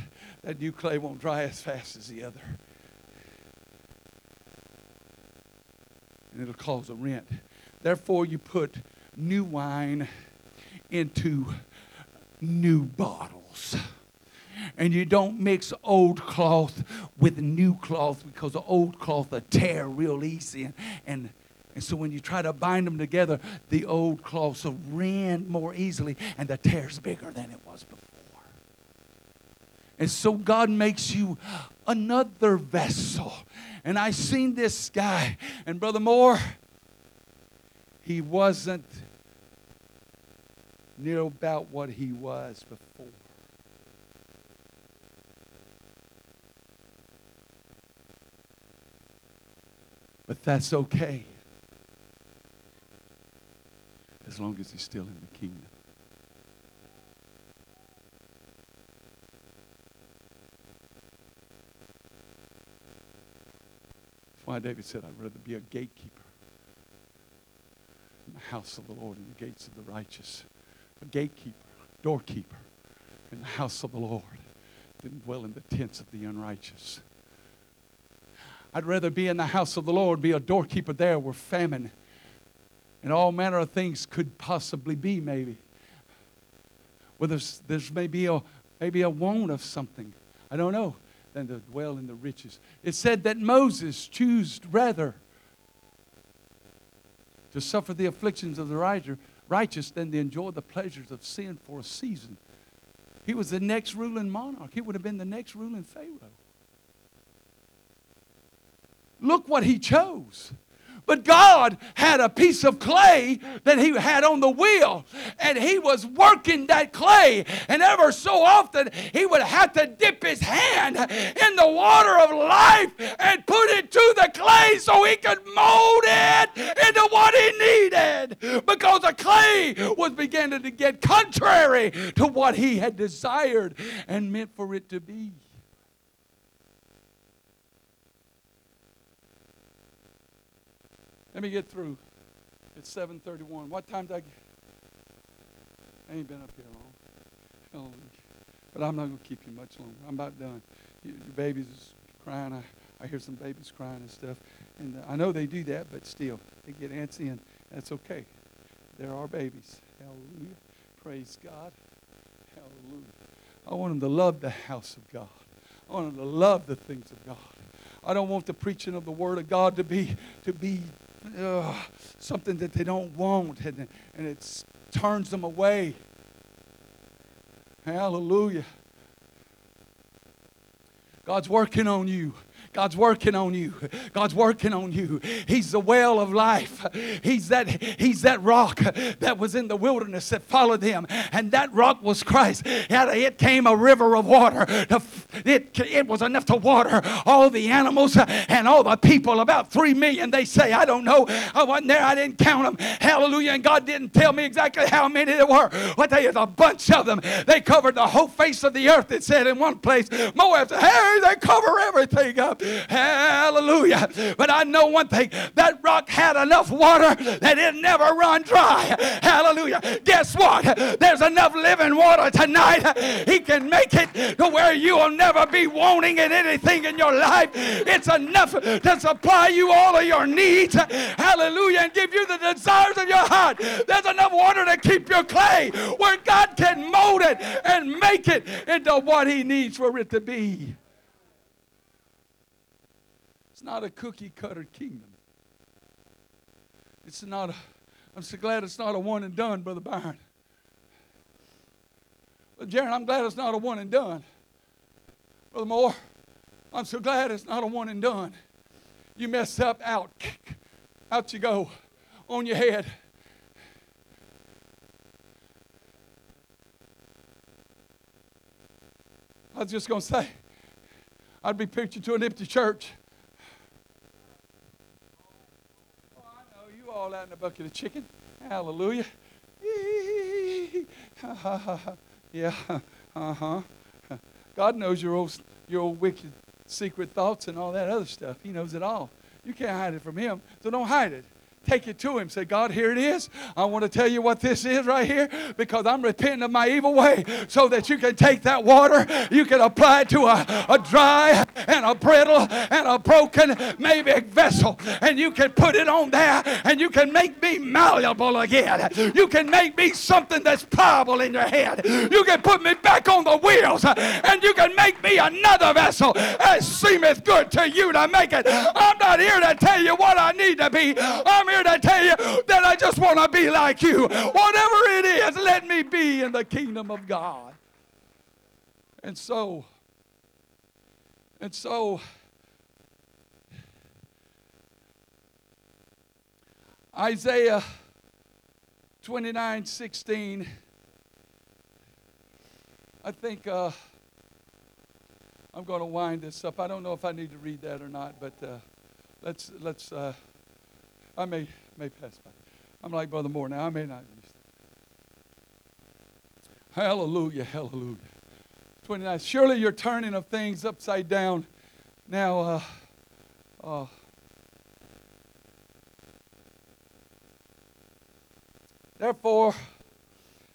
that new clay won't dry as fast as the other. And it'll cause a rent. Therefore, you put new wine into new bottles. And you don't mix old cloth with new cloth because the old cloth will tear real easy and, and and so when you try to bind them together, the old cloth will rend more easily and the tear's bigger than it was before. And so God makes you another vessel. And I seen this guy, and Brother Moore, he wasn't near about what he was before. But that's okay. as long as he's still in the kingdom. Why David said, I'd rather be a gatekeeper in the house of the Lord and the gates of the righteous. A gatekeeper, doorkeeper in the house of the Lord than dwell in the tents of the unrighteous. I'd rather be in the house of the Lord, be a doorkeeper there where famine and all manner of things could possibly be, maybe. Well, there's, there's maybe a, maybe a want of something. I don't know. Than to dwell in the riches. It said that Moses chose rather to suffer the afflictions of the righteous than to enjoy the pleasures of sin for a season. He was the next ruling monarch. He would have been the next ruling Pharaoh. Look what he chose. But God had a piece of clay that He had on the wheel, and He was working that clay. And ever so often, He would have to dip His hand in the water of life and put it to the clay so He could mold it into what He needed. Because the clay was beginning to get contrary to what He had desired and meant for it to be. Let me get through. It's 7:31. What time did I get? I ain't been up here long. Oh, but I'm not going to keep you much longer. I'm about done. You, your baby's crying. I, I hear some babies crying and stuff. And uh, I know they do that, but still, they get antsy, and that's okay. There are babies. Hallelujah. Praise God. Hallelujah. I want them to love the house of God. I want them to love the things of God. I don't want the preaching of the Word of God to be to be uh, something that they don't want, and, and it turns them away. Hallelujah. God's working on you. God's working on you. God's working on you. He's the well of life. He's that, he's that rock that was in the wilderness that followed them. And that rock was Christ. It came a river of water. It, it was enough to water all the animals and all the people. About three million, they say. I don't know. I wasn't there. I didn't count them. Hallelujah. And God didn't tell me exactly how many there were. But there's a bunch of them. They covered the whole face of the earth, it said in one place. Moab said, hey, they cover everything up. Hallelujah. But I know one thing that rock had enough water that it never run dry. Hallelujah. Guess what? There's enough living water tonight. He can make it to where you will never be wanting in anything in your life. It's enough to supply you all of your needs. Hallelujah. And give you the desires of your heart. There's enough water to keep your clay where God can mold it and make it into what He needs for it to be. It's not a cookie cutter kingdom. It's not a, I'm so glad it's not a one and done, Brother Byron. But Jaron, I'm glad it's not a one and done. Brother Moore, I'm so glad it's not a one and done. You mess up, out. Out you go. On your head. I was just going to say, I'd be preaching to an empty church. A bucket of chicken. Hallelujah. yeah. Uh-huh. God knows your old, your old wicked secret thoughts and all that other stuff. He knows it all. You can't hide it from him, so don't hide it. Take it to him. Say, God, here it is. I want to tell you what this is right here because I'm repenting of my evil way so that you can take that water, you can apply it to a, a dry and a brittle and a broken, maybe vessel, and you can put it on there and you can make me malleable again. You can make me something that's pliable in your head. You can put me back on the wheels and you can make me another vessel as seemeth good to you to make it. I'm not here to tell you what I need to be. I'm here to tell you that I just want to be like you. Whatever it is, let me be in the kingdom of God. And so, and so, Isaiah 29 16. I think uh, I'm going to wind this up. I don't know if I need to read that or not, but uh, let's let's. Uh, I may, may pass by. I'm like Brother Moore now. I may not. Hallelujah, hallelujah. 29. Surely you're turning of things upside down. Now, uh, uh, therefore,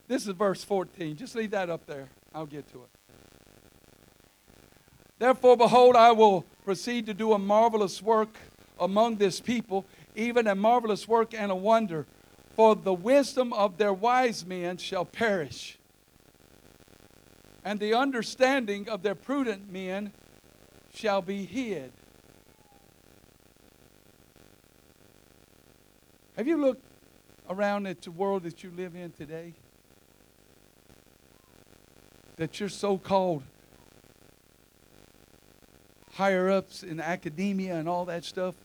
this is verse 14. Just leave that up there. I'll get to it. Therefore, behold, I will proceed to do a marvelous work among this people, even a marvelous work and a wonder. For the wisdom of their wise men shall perish, and the understanding of their prudent men shall be hid. Have you looked around at the world that you live in today? That your so called higher ups in academia and all that stuff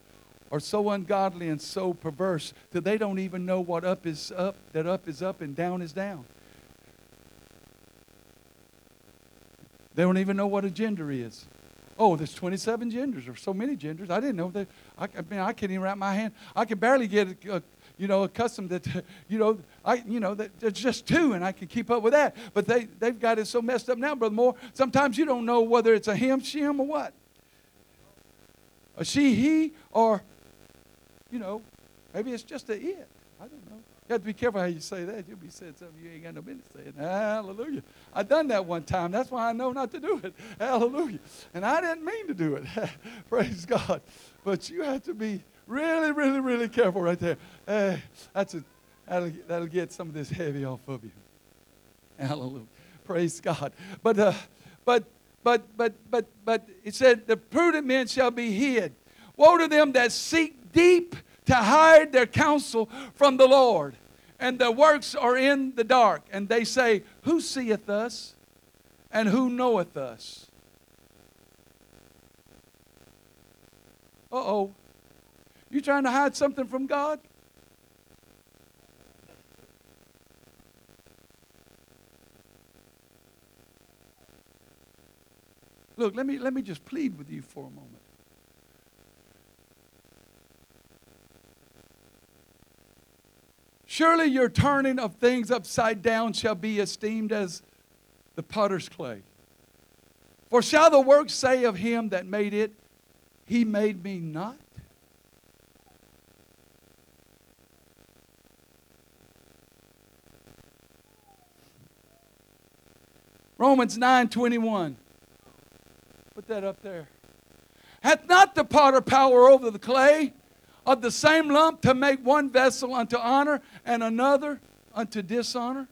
are so ungodly and so perverse that they don't even know what up is up, that up is up and down is down. They don't even know what a gender is. Oh, there's 27 genders or so many genders. I didn't know that. I, I mean, I can't even wrap my hand. I can barely get, uh, you know, accustomed that, you know, I, you know, that there's just two, and I can keep up with that. But they, they've got it so messed up now, Brother Moore. Sometimes you don't know whether it's a him, shim, or what. A she, he, or, you know, maybe it's just a it. I don't know. You have to be careful how you say that. You'll be saying something you ain't got no business saying. Hallelujah. I done that one time. That's why I know not to do it. Hallelujah. And I didn't mean to do it. Praise God. But you have to be really, really, really careful right there. Hey, that's a, that'll, that'll get some of this heavy off of you. Hallelujah. Praise God. But, uh, but, but, but, but, but it said, the prudent men shall be hid. Woe to them that seek deep to hide their counsel from the Lord and their works are in the dark. And they say, Who seeth us? And who knoweth us? Uh oh. You trying to hide something from God? Look, let me, let me just plead with you for a moment. Surely your turning of things upside down shall be esteemed as the potter's clay. For shall the work say of him that made it, He made me not? Romans 9 21. Put that up there. Hath not the potter power over the clay? of the same lump to make one vessel unto honor and another unto dishonor?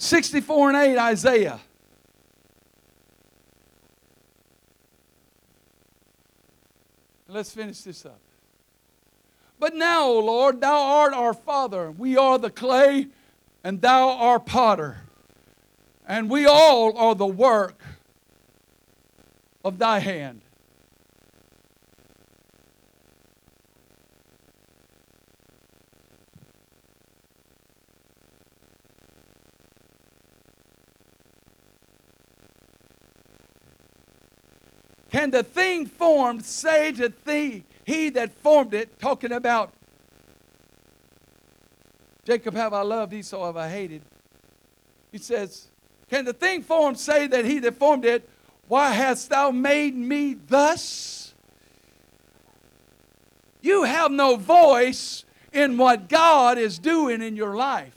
Sixty-four and eight, Isaiah. Let's finish this up. But now, O Lord, thou art our Father. We are the clay, and thou art potter. And we all are the work of thy hand. Can the thing formed say to thee, he that formed it, talking about Jacob have I loved, Esau have I hated. He says, Can the thing formed say that he that formed it, Why hast thou made me thus? You have no voice in what God is doing in your life.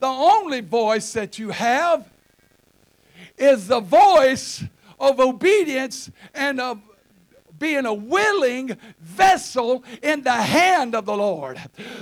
The only voice that you have is the voice of obedience and of being a willing vessel in the hand of the Lord.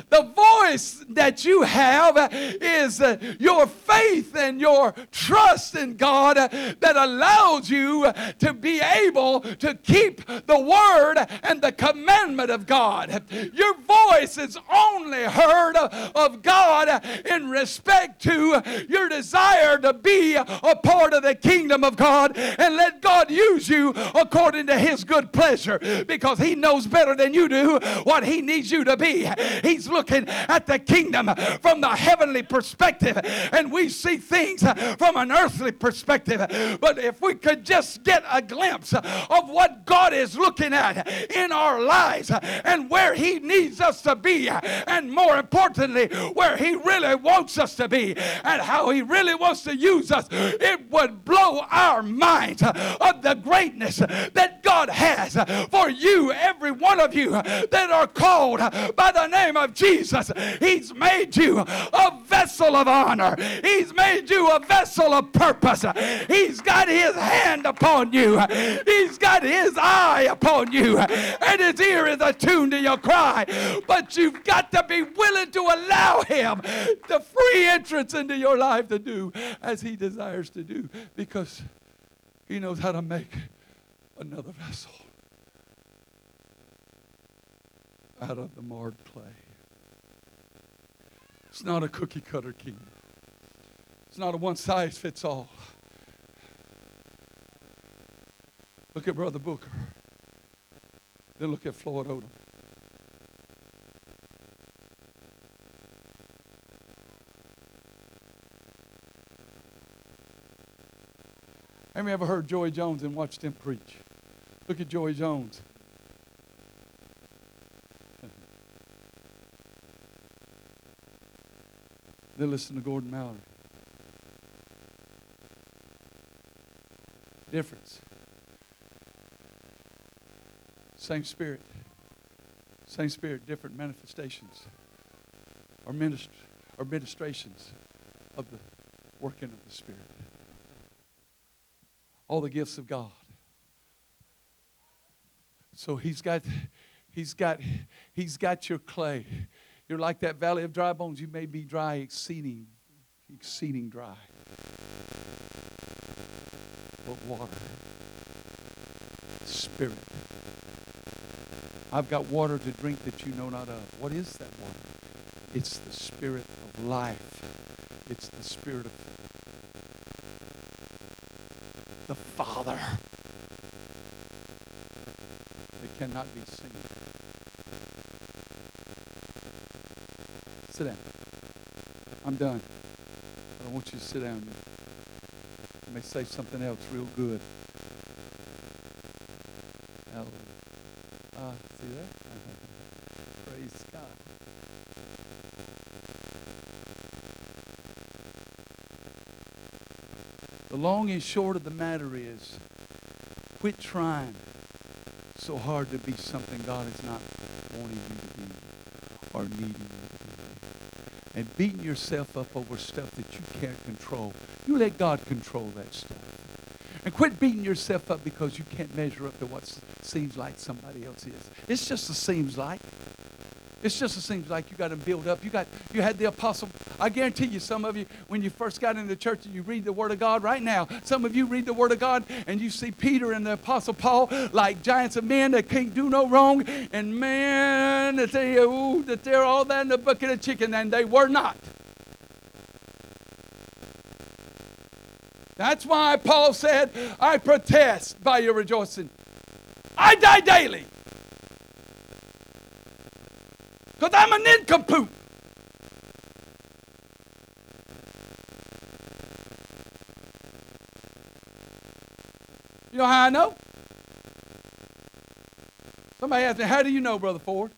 The voice that you have is uh, your faith and your trust in God that allows you to be able to keep the word and the commandment of God. Your voice is only heard of God in respect to your desire to be a part of the kingdom of God and let God use you according to his good pleasure pleasure because He knows better than you do what He needs you to be. He's looking at the kingdom from the heavenly perspective, and we see things from an earthly perspective. But if we could just get a glimpse of what God is looking at in our lives and where He needs us to be, and more importantly, where He really wants us to be, and how He really wants to use us, it would blow our minds of the greatness that God has for you, every one of you that are called by the name of Jesus. He's made you a vessel of honor, He's made you a vessel of purpose. He's got His hand upon you, He's got His eye upon you, and His ear is attuned to your cry. But you've got to be willing to allow Him the free entrance into your life to do as He desires to do because He knows how to make another vessel out of the marred clay. It's not a cookie cutter kingdom. It's not a one size fits all. Look at Brother Booker. Then look at Floyd Odom. Have you ever heard Joy Jones and watched him preach? Look at Joy Jones. Then listen to Gordon Mallory. Difference. Same spirit. Same spirit, different manifestations or, ministr- or ministrations of the working of the Spirit. All the gifts of God. So he's got he's got he's got your clay. You're like that valley of dry bones. You may be dry, exceeding, exceeding dry. But water. Spirit. I've got water to drink that you know not of. What is that water? It's the spirit of life. It's the spirit of the Father. It cannot be seen. Sit down. I'm done. I want you to sit down. I may say something else real good. Hallelujah. Ah, see that? Praise God. The long and short of the matter is quit trying so hard to be something God is not wanting you to be or needing you. And beating yourself up over stuff that you can't control. You let God control that stuff. And quit beating yourself up because you can't measure up to what seems like somebody else is. It's just a seems like. It's just it seems like you got to build up. You got you had the apostle. I guarantee you, some of you, when you first got into the church and you read the Word of God right now, some of you read the Word of God and you see Peter and the apostle Paul like giants of men that can't do no wrong, and man, that they uh, ooh, that they're all that in a bucket of chicken, and they were not. That's why Paul said, I protest by your rejoicing. I die daily. Because I'm a nincompoop. You know how I know? Somebody asked me, How do you know, Brother Ford?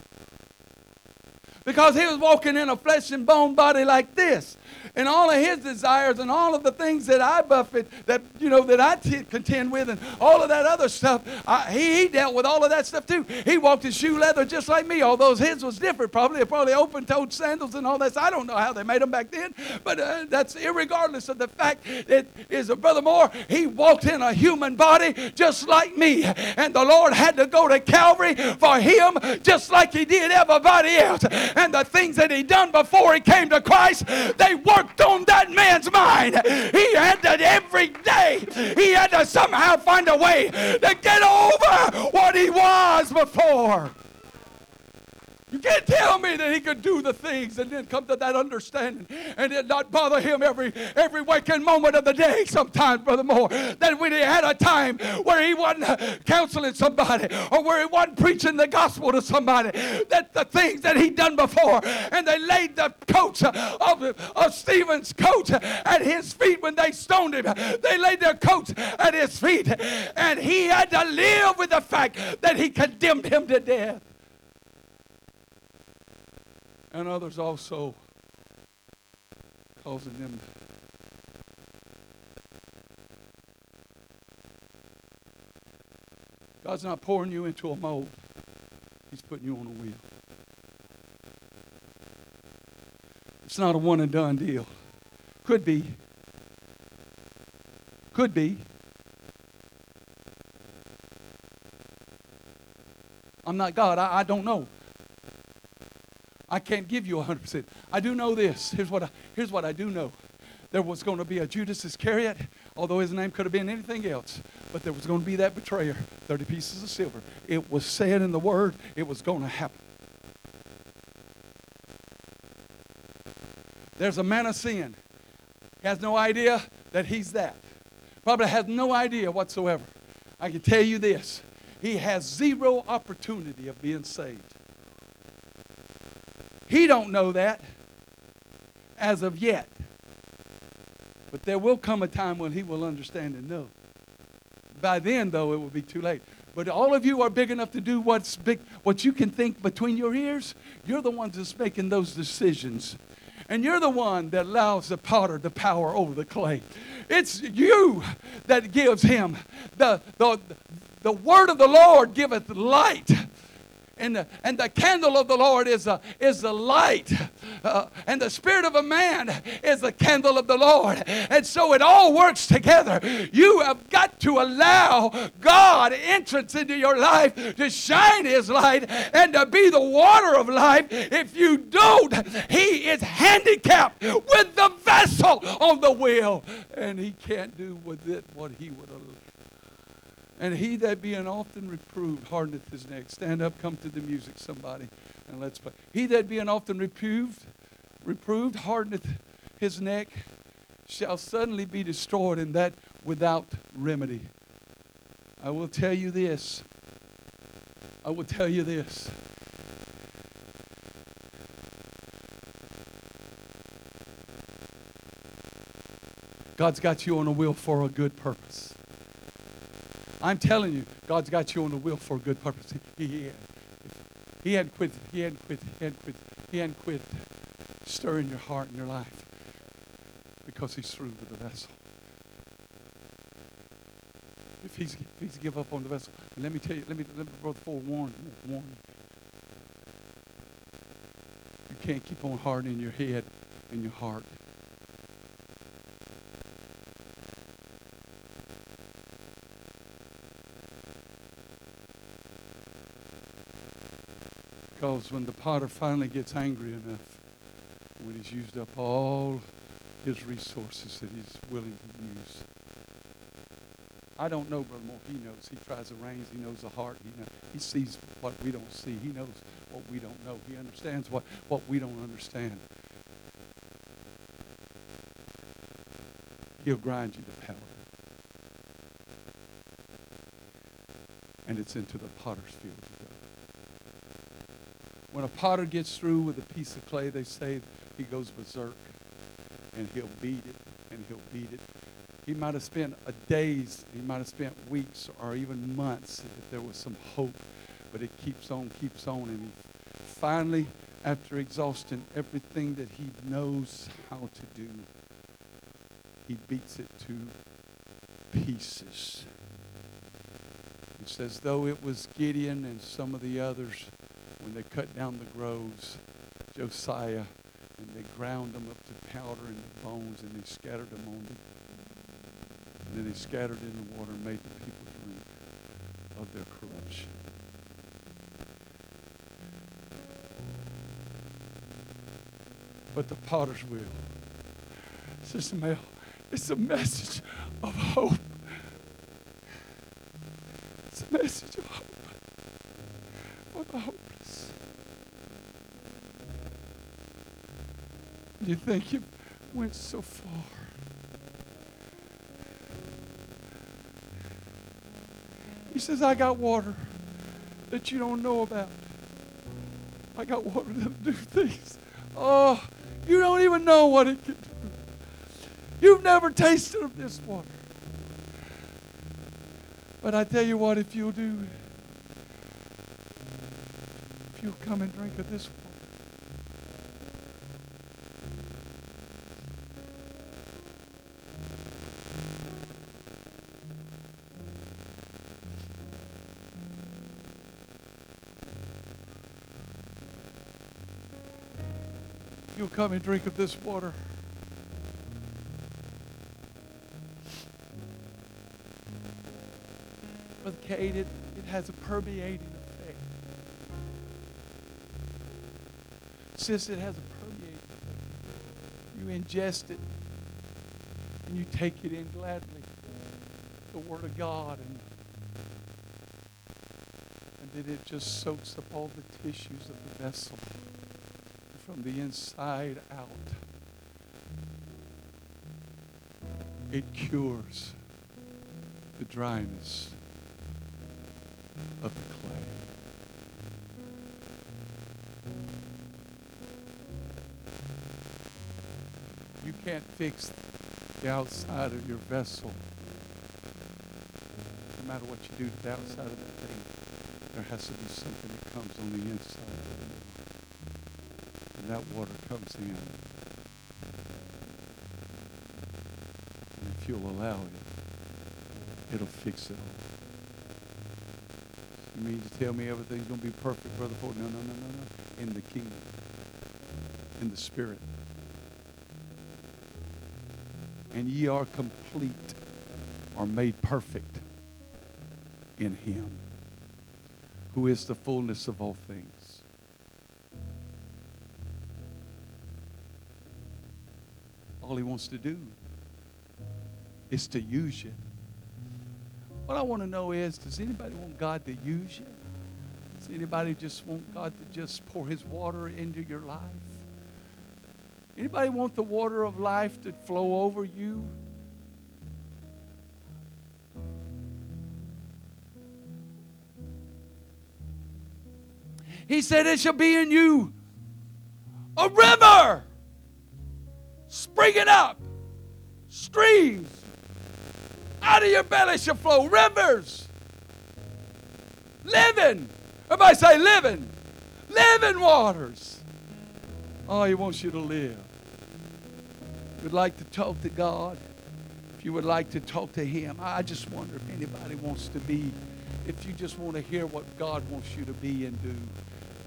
Because he was walking in a flesh and bone body like this. And all of his desires and all of the things that I buffet, that, you know, that I t- contend with and all of that other stuff, I, he, he dealt with all of that stuff too. He walked in shoe leather just like me, although his was different probably. Probably open-toed sandals and all that. I don't know how they made them back then, but uh, that's irregardless of the fact that is, a Brother Moore, he walked in a human body just like me. And the Lord had to go to Calvary for him just like he did everybody else. And the things that he done before he came to Christ, they worked on that man's mind. He had to every day, he had to somehow find a way to get over what he was before. You can't tell me that he could do the things and then come to that understanding and it not bother him every every waking moment of the day sometimes, Brother Moore. That when he had a time where he wasn't counseling somebody or where he wasn't preaching the gospel to somebody, that the things that he'd done before, and they laid the coat of, of Stephen's coat at his feet when they stoned him. They laid their coats at his feet, and he had to live with the fact that he condemned him to death and others also causing them God's not pouring you into a mold. He's putting you on a wheel. It's not a one and done deal. Could be. Could be. I'm not God. I, I don't know. I can't give you 100%. I do know this. Here's what I, here's what I do know. There was going to be a Judas Iscariot, although his name could have been anything else. But there was going to be that betrayer, 30 pieces of silver. It was said in the word, it was going to happen. There's a man of sin. He has no idea that he's that. Probably has no idea whatsoever. I can tell you this he has zero opportunity of being saved. He don't know that as of yet. But there will come a time when he will understand and know. By then, though, it will be too late. But all of you are big enough to do what's big, what you can think between your ears. You're the ones that's making those decisions. And you're the one that allows the potter the power over the clay. It's you that gives him the, the, the word of the Lord giveth light and the, and the candle of the Lord is the, is the light. Uh, and the spirit of a man is the candle of the Lord. And so it all works together. You have got to allow God entrance into your life to shine his light and to be the water of life. If you don't, he is handicapped with the vessel on the wheel. And he can't do with it what he would have and he that being often reproved hardeneth his neck. Stand up, come to the music, somebody, and let's play. He that being often reproved, reproved hardeneth his neck, shall suddenly be destroyed, and that without remedy. I will tell you this. I will tell you this. God's got you on a wheel for a good purpose. I'm telling you, God's got you on the wheel for a good purpose. He, he, he hadn't quit. He hadn't quit. He hadn't quit. He hadn't quit stirring your heart and your life because he's through with the vessel. If he's, if he's give up on the vessel, let me tell you, let me, let me brother forewarn warn you. You can't keep on hardening your head and your heart. Because when the potter finally gets angry enough, when he's used up all his resources that he's willing to use. I don't know, Brother Moore. He knows. He tries the reins. He knows the heart. He, he sees what we don't see. He knows what we don't know. He understands what, what we don't understand. He'll grind you to powder. And it's into the potter's field when a potter gets through with a piece of clay, they say he goes berserk and he'll beat it and he'll beat it. He might have spent a days, he might have spent weeks or even months if there was some hope, but it keeps on, keeps on, and finally, after exhausting everything that he knows how to do, he beats it to pieces. He says, though it was Gideon and some of the others when they cut down the groves, Josiah, and they ground them up to powder and the bones, and they scattered them on them. And then they scattered in the water and made the people drink of their corruption. But the potter's wheel, Sister Mel, it's a message of hope. It's a message of hope for the hopeless. You think you went so far. He says, I got water that you don't know about. I got water that'll do things. Oh, you don't even know what it can do. You've never tasted of this water. But I tell you what, if you'll do, it. if you'll come and drink of this water, you'll come and drink of this water. Brother Kate, it, it has a permeating effect. Sis, it has a permeating effect. You ingest it and you take it in gladly. The Word of God and and then it just soaks up all the tissues of the vessel from the inside out. It cures the dryness of the clay. You can't fix the outside of your vessel. No matter what you do to the outside of the thing, there has to be something that comes on the inside. That water comes in. And if you'll allow it, it'll fix it all. You mean to tell me everything's going to be perfect, Brother Ford? No, no, no, no, no. In the kingdom. In the spirit. And ye are complete or made perfect in him who is the fullness of all things. All he wants to do is to use you. What I want to know is does anybody want God to use you? Does anybody just want God to just pour his water into your life? Anybody want the water of life to flow over you? He said, It shall be in you a river springing up, streams out of your belly shall flow rivers. Living. Everybody say living. Living waters. Oh, he wants you to live. Would like to talk to God. If you would like to talk to him, I just wonder if anybody wants to be, if you just want to hear what God wants you to be and do.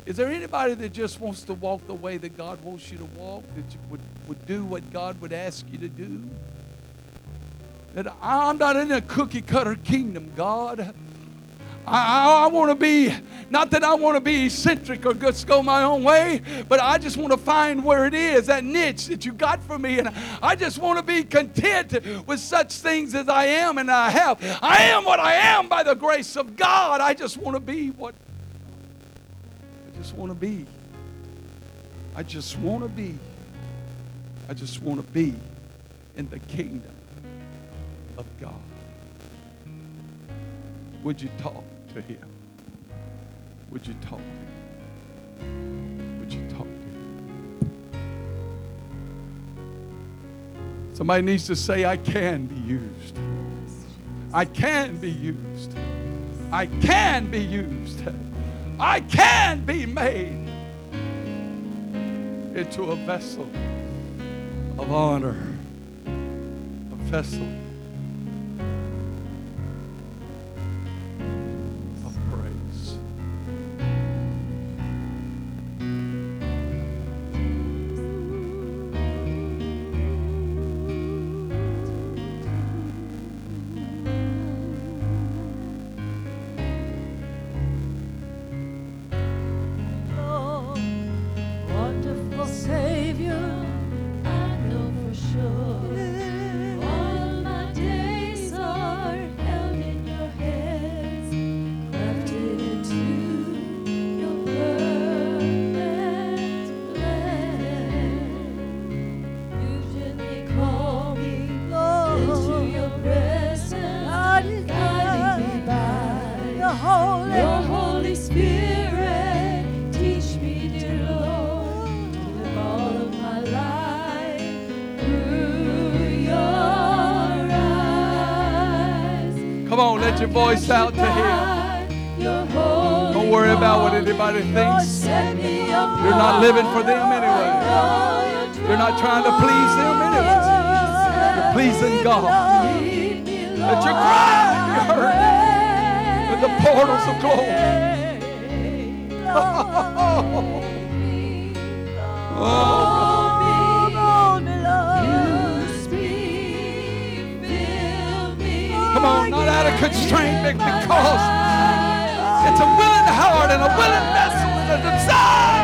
Is there anybody that just wants to walk the way that God wants you to walk, that you would, would do what God would ask you to do? That I'm not in a cookie cutter kingdom, God. I, I, I want to be, not that I want to be eccentric or just go my own way, but I just want to find where it is, that niche that you got for me. And I just want to be content with such things as I am and I have. I am what I am by the grace of God. I just want to be what just want to be. I just want to be. I just want to be in the kingdom of God. Would you talk to him? Would you talk to him? Would you talk to him? Somebody needs to say, I can be used. I can be used. I can be used. I can be made into a vessel of honor, a vessel your voice out to him. Don't worry about what anybody thinks. You're not living for them anyway. You're not trying to please them anyway. You're pleasing God. Let your cry be heard the portals of glory. Oh. Come on, not out of constraint, but because it's a willing heart and a willing vessel and a desiring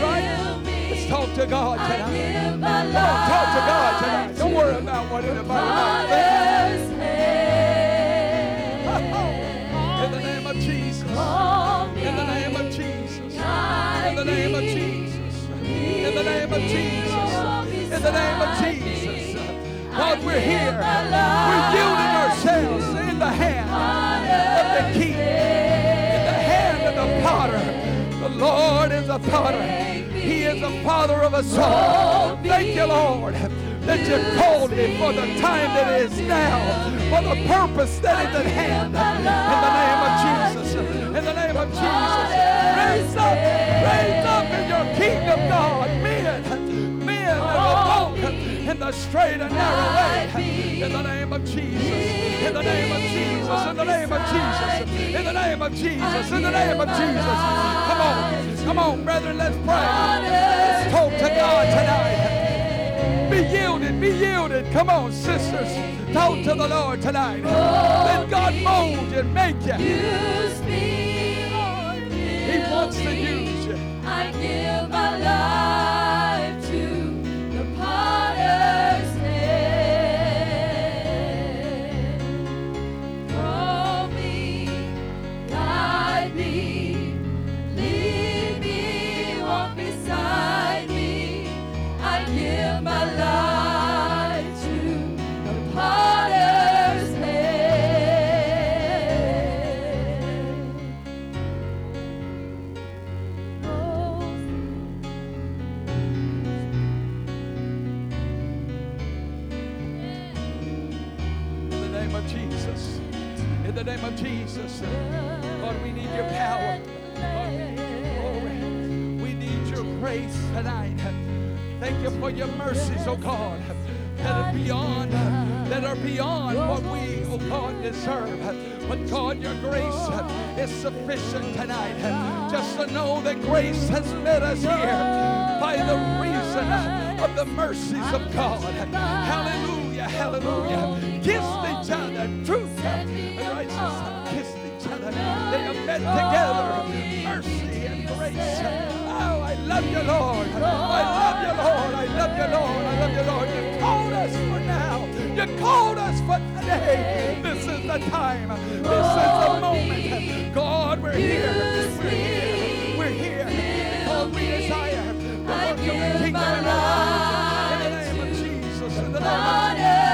Right. Let's talk to God tonight. Come on, talk to God tonight. Don't worry about what anybody might think. In the name of Jesus. In the name of Jesus. In the name of Jesus. In the name of Jesus. In the name of Jesus. God, we're here. We're yielding ourselves in the hand of the King, in the hand of the potter. The Lord is a father. He is the father of us all. Thank you, Lord, that you called me for the time that is now, for the purpose that is at hand. In the name of Jesus. In the name of Jesus. Raise up, raise up in your kingdom, God. Men in the straight and narrow way. In the name of Jesus. In the name of Jesus. In the name of Jesus. In the name of Jesus. In the name of Jesus. Come on. Come on, brethren. Let's pray. Let's talk to God tonight. Be yielded. Be yielded. Come on, sisters. Talk to the Lord tonight. Let God mold you make you. He wants to use you. Lord, we need your power. Lord, we need your glory. We need your grace tonight. Thank you for your mercies, oh God, that are beyond, that are beyond what we, oh God, deserve. But God, your grace is sufficient tonight. Just to know that grace has met us here by the reason of the mercies of God. Hallelujah, hallelujah. Kissed each other, truth and righteousness. They have met together, mercy and grace. Oh, I love you, Lord. I love you, Lord. I love you, Lord. I love you, Lord. You called us for now. You called us for today. This is the time. This is the moment. God, we're here. We're here. We're here. Because we desire the work of the kingdom in our lives. In the name of Jesus. In the name of Potter's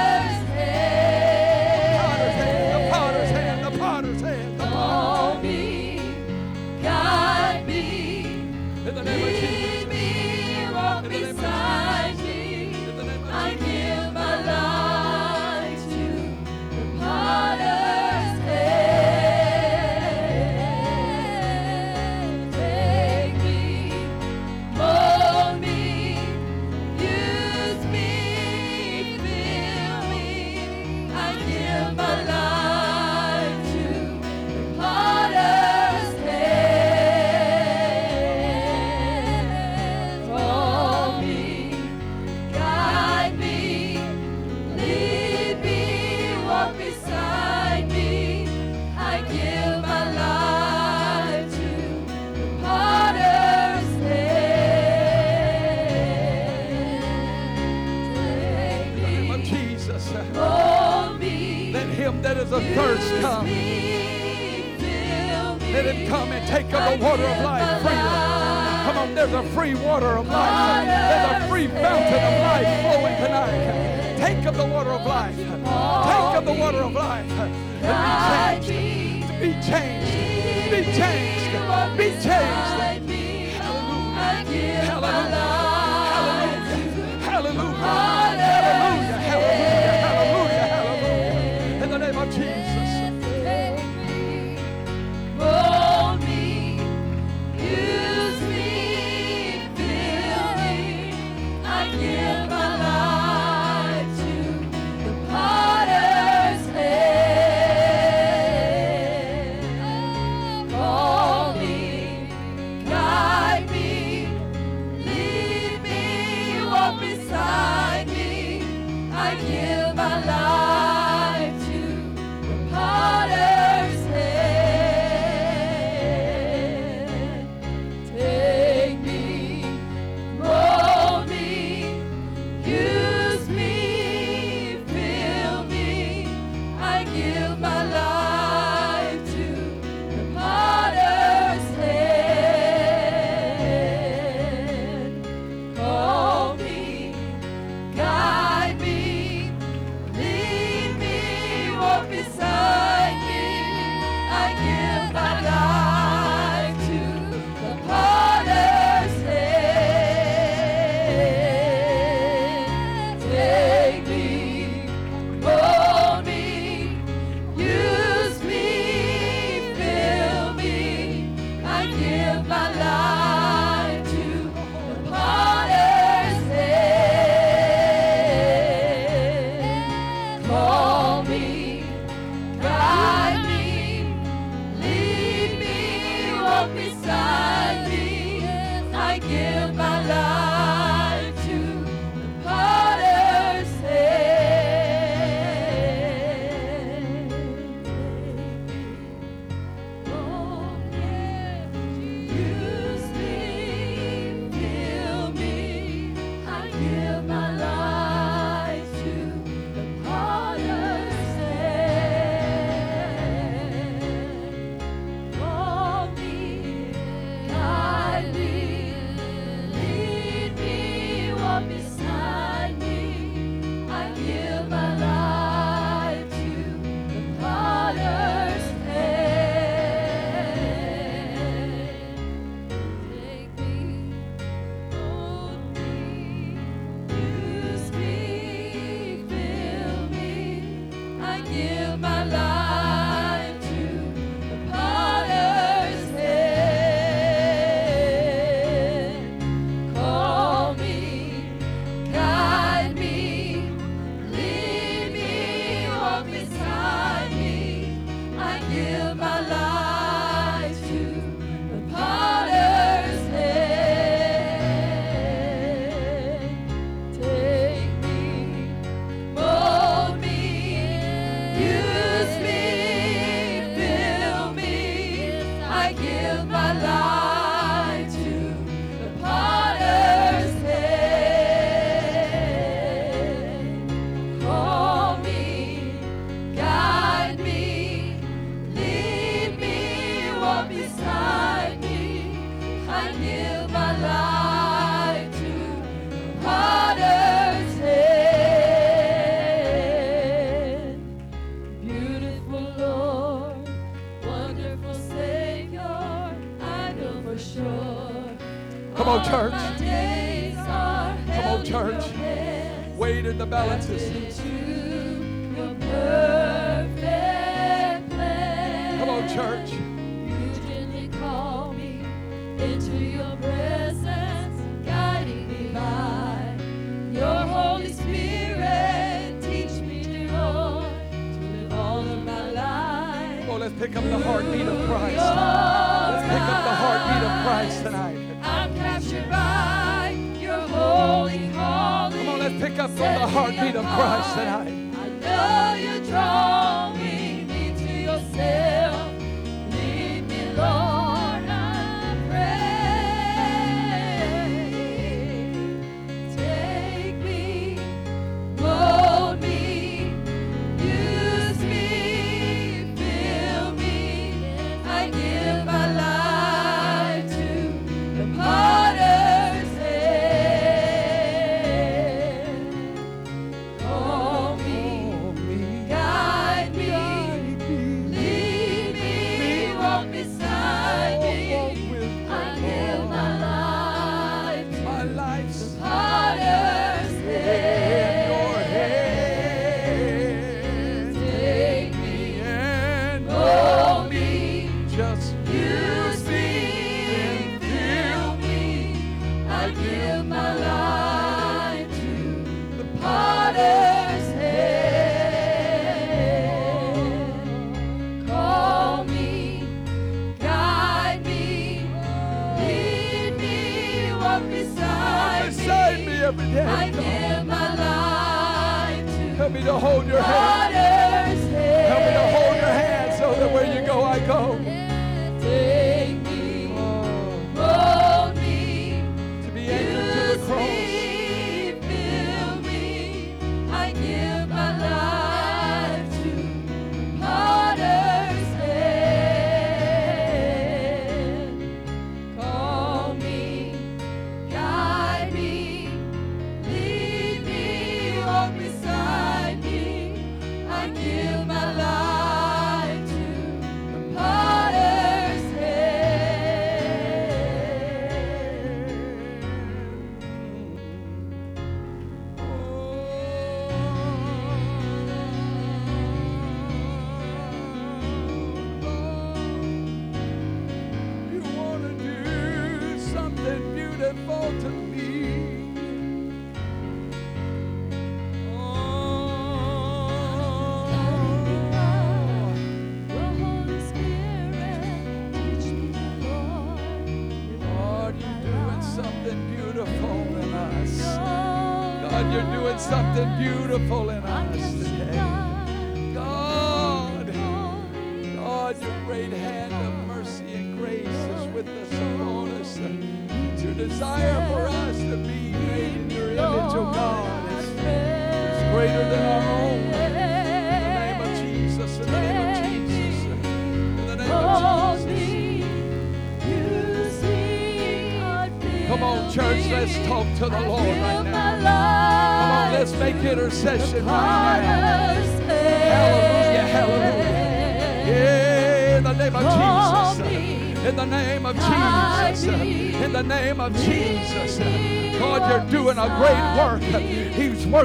and beautiful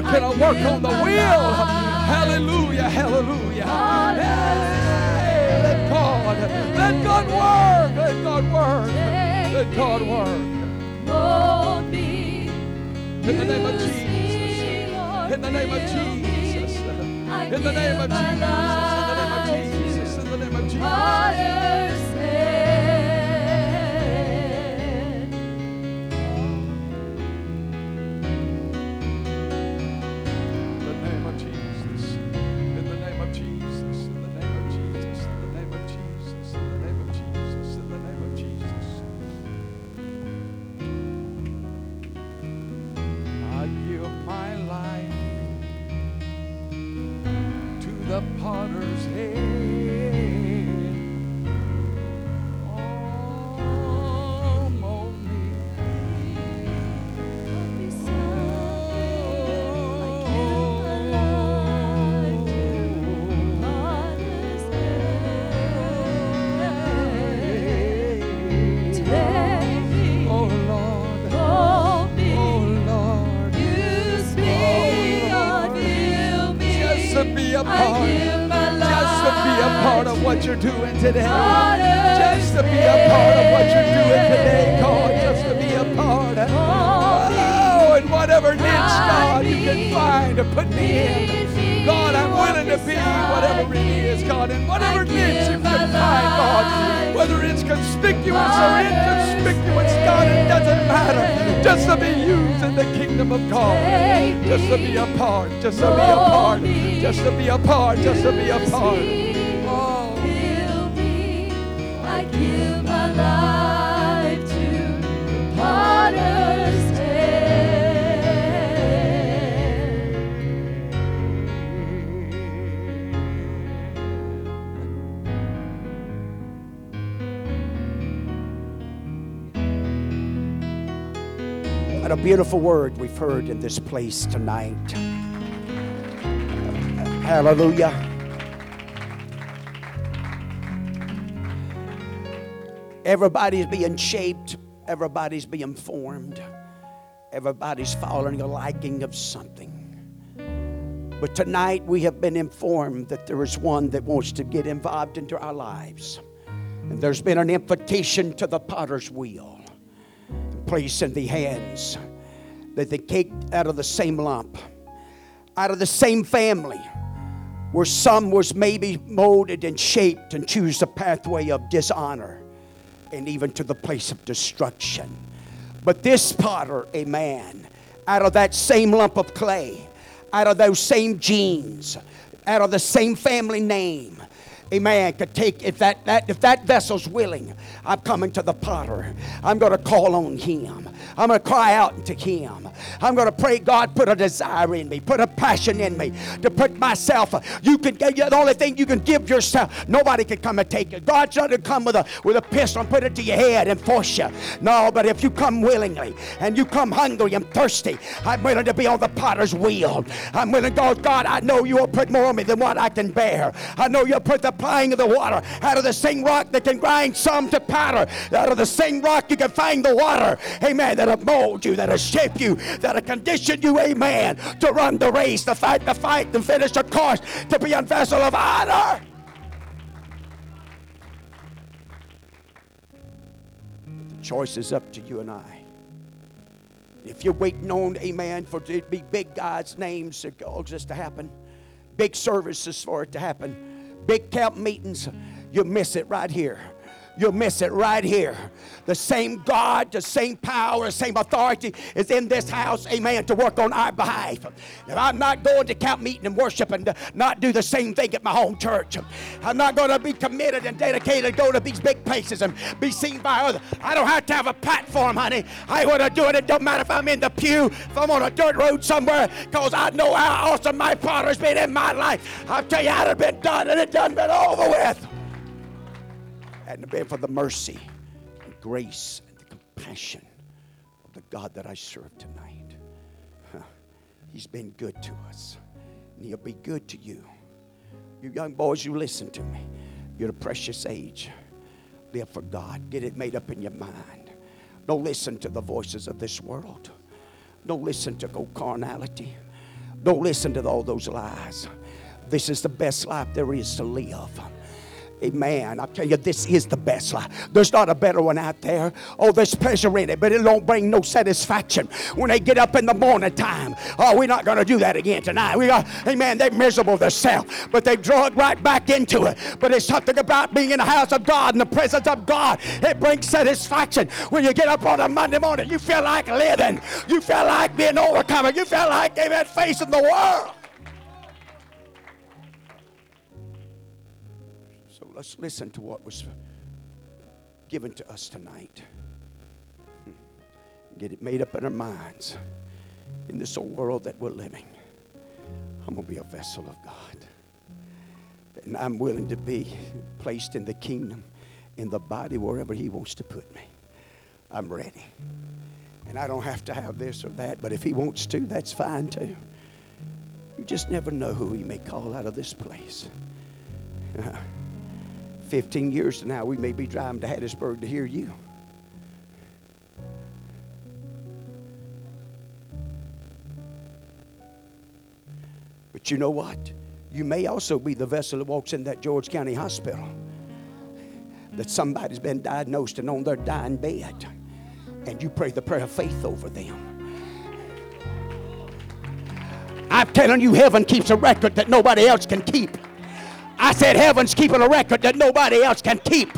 working a work on the wheel. Hallelujah, hallelujah. Hey, let God, let God work, let God work, let God work. In the name of Jesus, in the name of Jesus, in the name of Jesus. Word we've heard in this place tonight. Hallelujah. Everybody's being shaped, everybody's being formed, everybody's following a liking of something. But tonight we have been informed that there is one that wants to get involved into our lives. And there's been an invitation to the potter's wheel place in the hands that they cake out of the same lump, out of the same family, where some was maybe molded and shaped and choose the pathway of dishonor and even to the place of destruction. But this potter, a man, out of that same lump of clay, out of those same genes, out of the same family name, a man could take if that, that if that vessel's willing. I'm coming to the potter. I'm going to call on him. I'm going to cry out to him. I'm going to pray god put a desire in me put a passion in me to put myself you can the only thing you can give yourself nobody can come and take it. God's not to come with a with a pistol and put it to your head and force you. No but if you come willingly and you come hungry and thirsty i'm willing to be on the potter's wheel. I'm willing to go god i know you'll put more on me than what i can bear. I know you'll put the applying of the water out of the same rock that can grind some to powder. Out of the same rock you can find the water, amen, that'll mold you, that'll shape you, that'll condition you, amen, to run the race, to fight the fight, to finish the course, to be a vessel of honor. The choice is up to you and I. If you're waiting on, amen, for it to be big God's names to just to happen, big services for it to happen, big camp meetings, you miss it right here. You'll miss it right here. The same God, the same power, the same authority is in this house, amen, to work on our behalf. If I'm not going to camp meeting and worship and not do the same thing at my home church, I'm not going to be committed and dedicated to go to these big places and be seen by others. I don't have to have a platform, honey. I want to do it. It don't matter if I'm in the pew, if I'm on a dirt road somewhere, because I know how awesome my Father's been in my life. I'll tell you how it's been done, and it done been over with hadn't been for the mercy and grace and the compassion of the God that I serve tonight. Huh. He's been good to us, and He'll be good to you. You young boys, you listen to me. You're a precious age. Live for God. Get it made up in your mind. Don't listen to the voices of this world. Don't listen to go carnality. Don't listen to all those lies. This is the best life there is to live. Amen. I tell you, this is the best life. There's not a better one out there. Oh, there's pleasure in it, but it don't bring no satisfaction when they get up in the morning time. Oh, we're not going to do that again tonight. We amen, they're miserable themselves, but they drug right back into it. But it's something about being in the house of God in the presence of God. It brings satisfaction. When you get up on a Monday morning, you feel like living. You feel like being overcomer. You feel like, amen, facing the world. Let's listen to what was given to us tonight. Get it made up in our minds in this old world that we're living. I'm going to be a vessel of God. And I'm willing to be placed in the kingdom, in the body, wherever He wants to put me. I'm ready. And I don't have to have this or that, but if He wants to, that's fine too. You just never know who He may call out of this place. 15 years from now, we may be driving to Hattiesburg to hear you. But you know what? You may also be the vessel that walks in that George County Hospital. That somebody's been diagnosed and on their dying bed. And you pray the prayer of faith over them. I'm telling you, heaven keeps a record that nobody else can keep. I said, Heaven's keeping a record that nobody else can keep.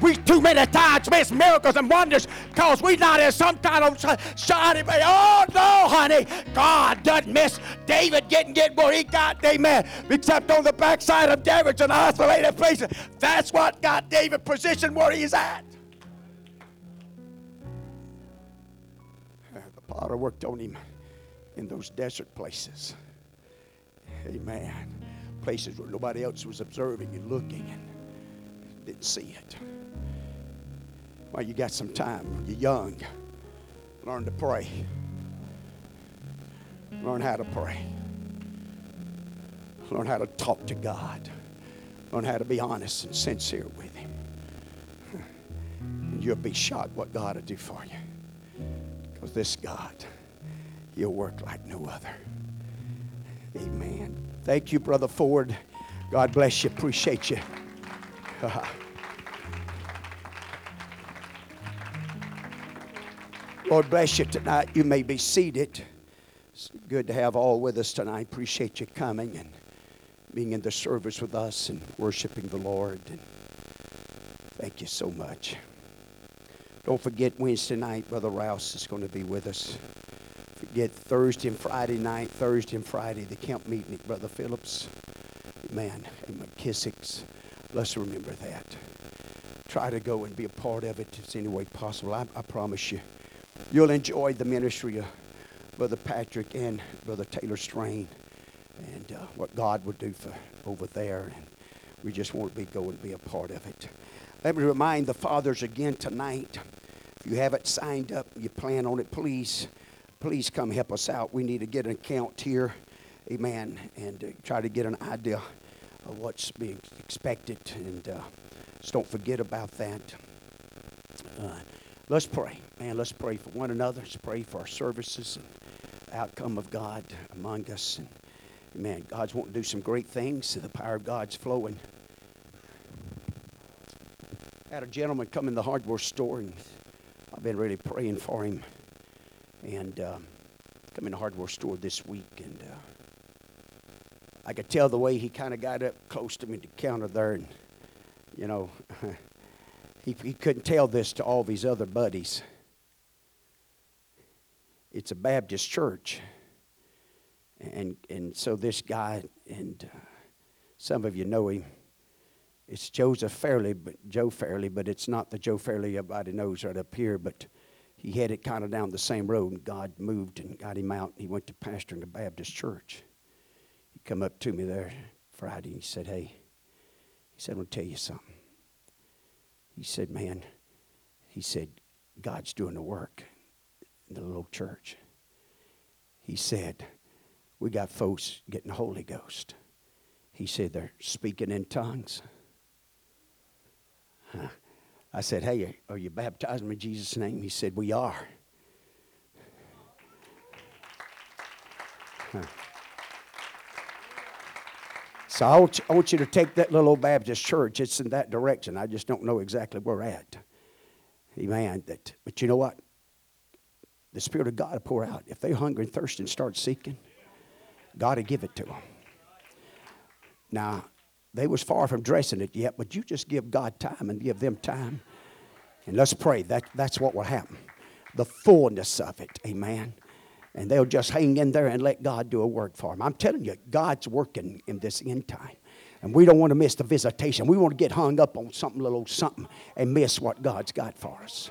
We too many times miss miracles and wonders because we not in some kind of bay. Oh no, honey. God doesn't miss David getting get where he got, amen. Except on the backside of David's an isolated place. That's what got David positioned where he's at. The potter worked on him in those desert places. Amen. Places where nobody else was observing and looking and didn't see it. Well, you got some time. You're young. Learn to pray. Learn how to pray. Learn how to talk to God. Learn how to be honest and sincere with Him. And you'll be shocked what God will do for you. Because this God, He'll work like no other. Amen. Thank you, Brother Ford. God bless you. Appreciate you. Lord bless you tonight. You may be seated. It's good to have all with us tonight. Appreciate you coming and being in the service with us and worshiping the Lord. And thank you so much. Don't forget Wednesday night, Brother Rouse is going to be with us. Forget Thursday and Friday night, Thursday and Friday, the camp meeting at Brother Phillips. Man, and McKissick's. Let's remember that. Try to go and be a part of it if any way possible. I, I promise you, you'll enjoy the ministry of Brother Patrick and Brother Taylor Strain and uh, what God would do for over there. And we just want to be going to be a part of it. Let me remind the fathers again tonight. If you haven't signed up, you plan on it, please, please come help us out. We need to get an account here, amen, and uh, try to get an idea of what's being expected. And uh, just don't forget about that. Uh, let's pray, man. Let's pray for one another. Let's pray for our services and outcome of God among us. And man, God's wanting to do some great things. The power of God's flowing. I had a gentleman come in the hardware store, and I've been really praying for him. And um, come in the hardware store this week, and uh, I could tell the way he kind of got up close to me to the counter there, and you know, he, he couldn't tell this to all his other buddies. It's a Baptist church, and and so this guy and uh, some of you know him. It's Joseph Fairley, but Joe Fairley, but it's not the Joe Fairley everybody knows right up here. But he headed kind of down the same road, and God moved and got him out. He went to pastor in the Baptist church. He come up to me there Friday. And he said, "Hey," he said, "I'm gonna tell you something." He said, "Man," he said, "God's doing the work in the little church." He said, "We got folks getting the Holy Ghost." He said, "They're speaking in tongues." Huh. I said, Hey, are you baptizing in Jesus' name? He said, We are. Huh. So I want, you, I want, you, to take that little old Baptist church. It's in that direction. I just don't know exactly where we're at. Amen. That, but you know what? The Spirit of God will pour out. If they're hungry and thirsty and start seeking, God will give it to them. Now, they was far from dressing it yet, but you just give God time and give them time. And let's pray. That, that's what will happen. The fullness of it. Amen. And they'll just hang in there and let God do a work for them. I'm telling you, God's working in this end time. And we don't want to miss the visitation. We want to get hung up on something little something and miss what God's got for us.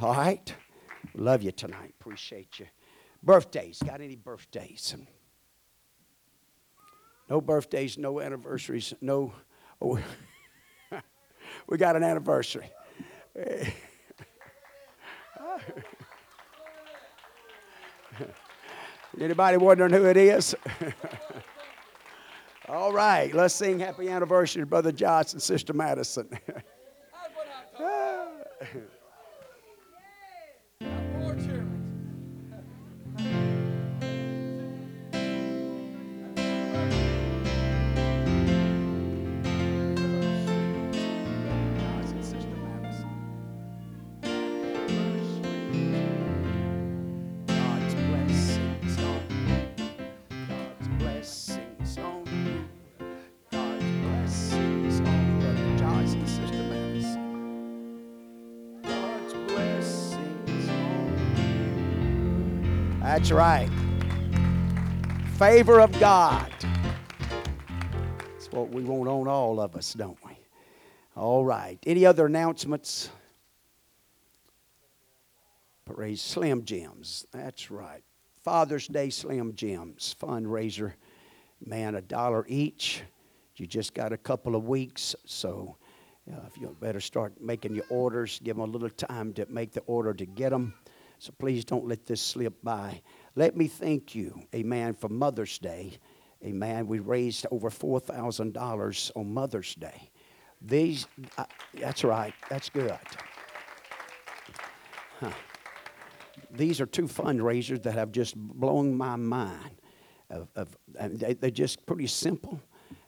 All right? Love you tonight. Appreciate you. Birthdays. Got any birthdays? No birthdays, no anniversaries, no. Oh, we got an anniversary. Anybody wondering who it is? All right, let's sing happy anniversary, Brother Johnson, Sister Madison. That's right. Favor of God. That's what we want on all of us, don't we? All right. Any other announcements? Praise Slim Jims. That's right. Father's Day Slim Jims fundraiser. Man, a dollar each. You just got a couple of weeks, so uh, if you better start making your orders, give them a little time to make the order to get them. So please don't let this slip by. Let me thank you, amen, for Mother's Day. Amen. We raised over $4,000 on Mother's Day. These, uh, that's right, that's good. Huh. These are two fundraisers that have just blown my mind. Of, of they, they're just pretty simple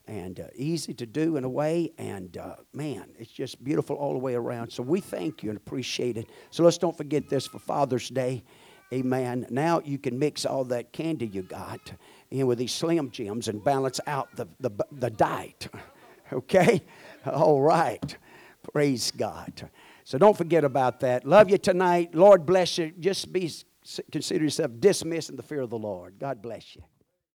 and uh, easy to do in a way. And uh, man, it's just beautiful all the way around. So we thank you and appreciate it. So let's don't forget this for Father's Day. Amen. Now you can mix all that candy you got in with these Slim Jims and balance out the, the, the diet. Okay? All right. Praise God. So don't forget about that. Love you tonight. Lord bless you. Just be consider yourself dismissed in the fear of the Lord. God bless you.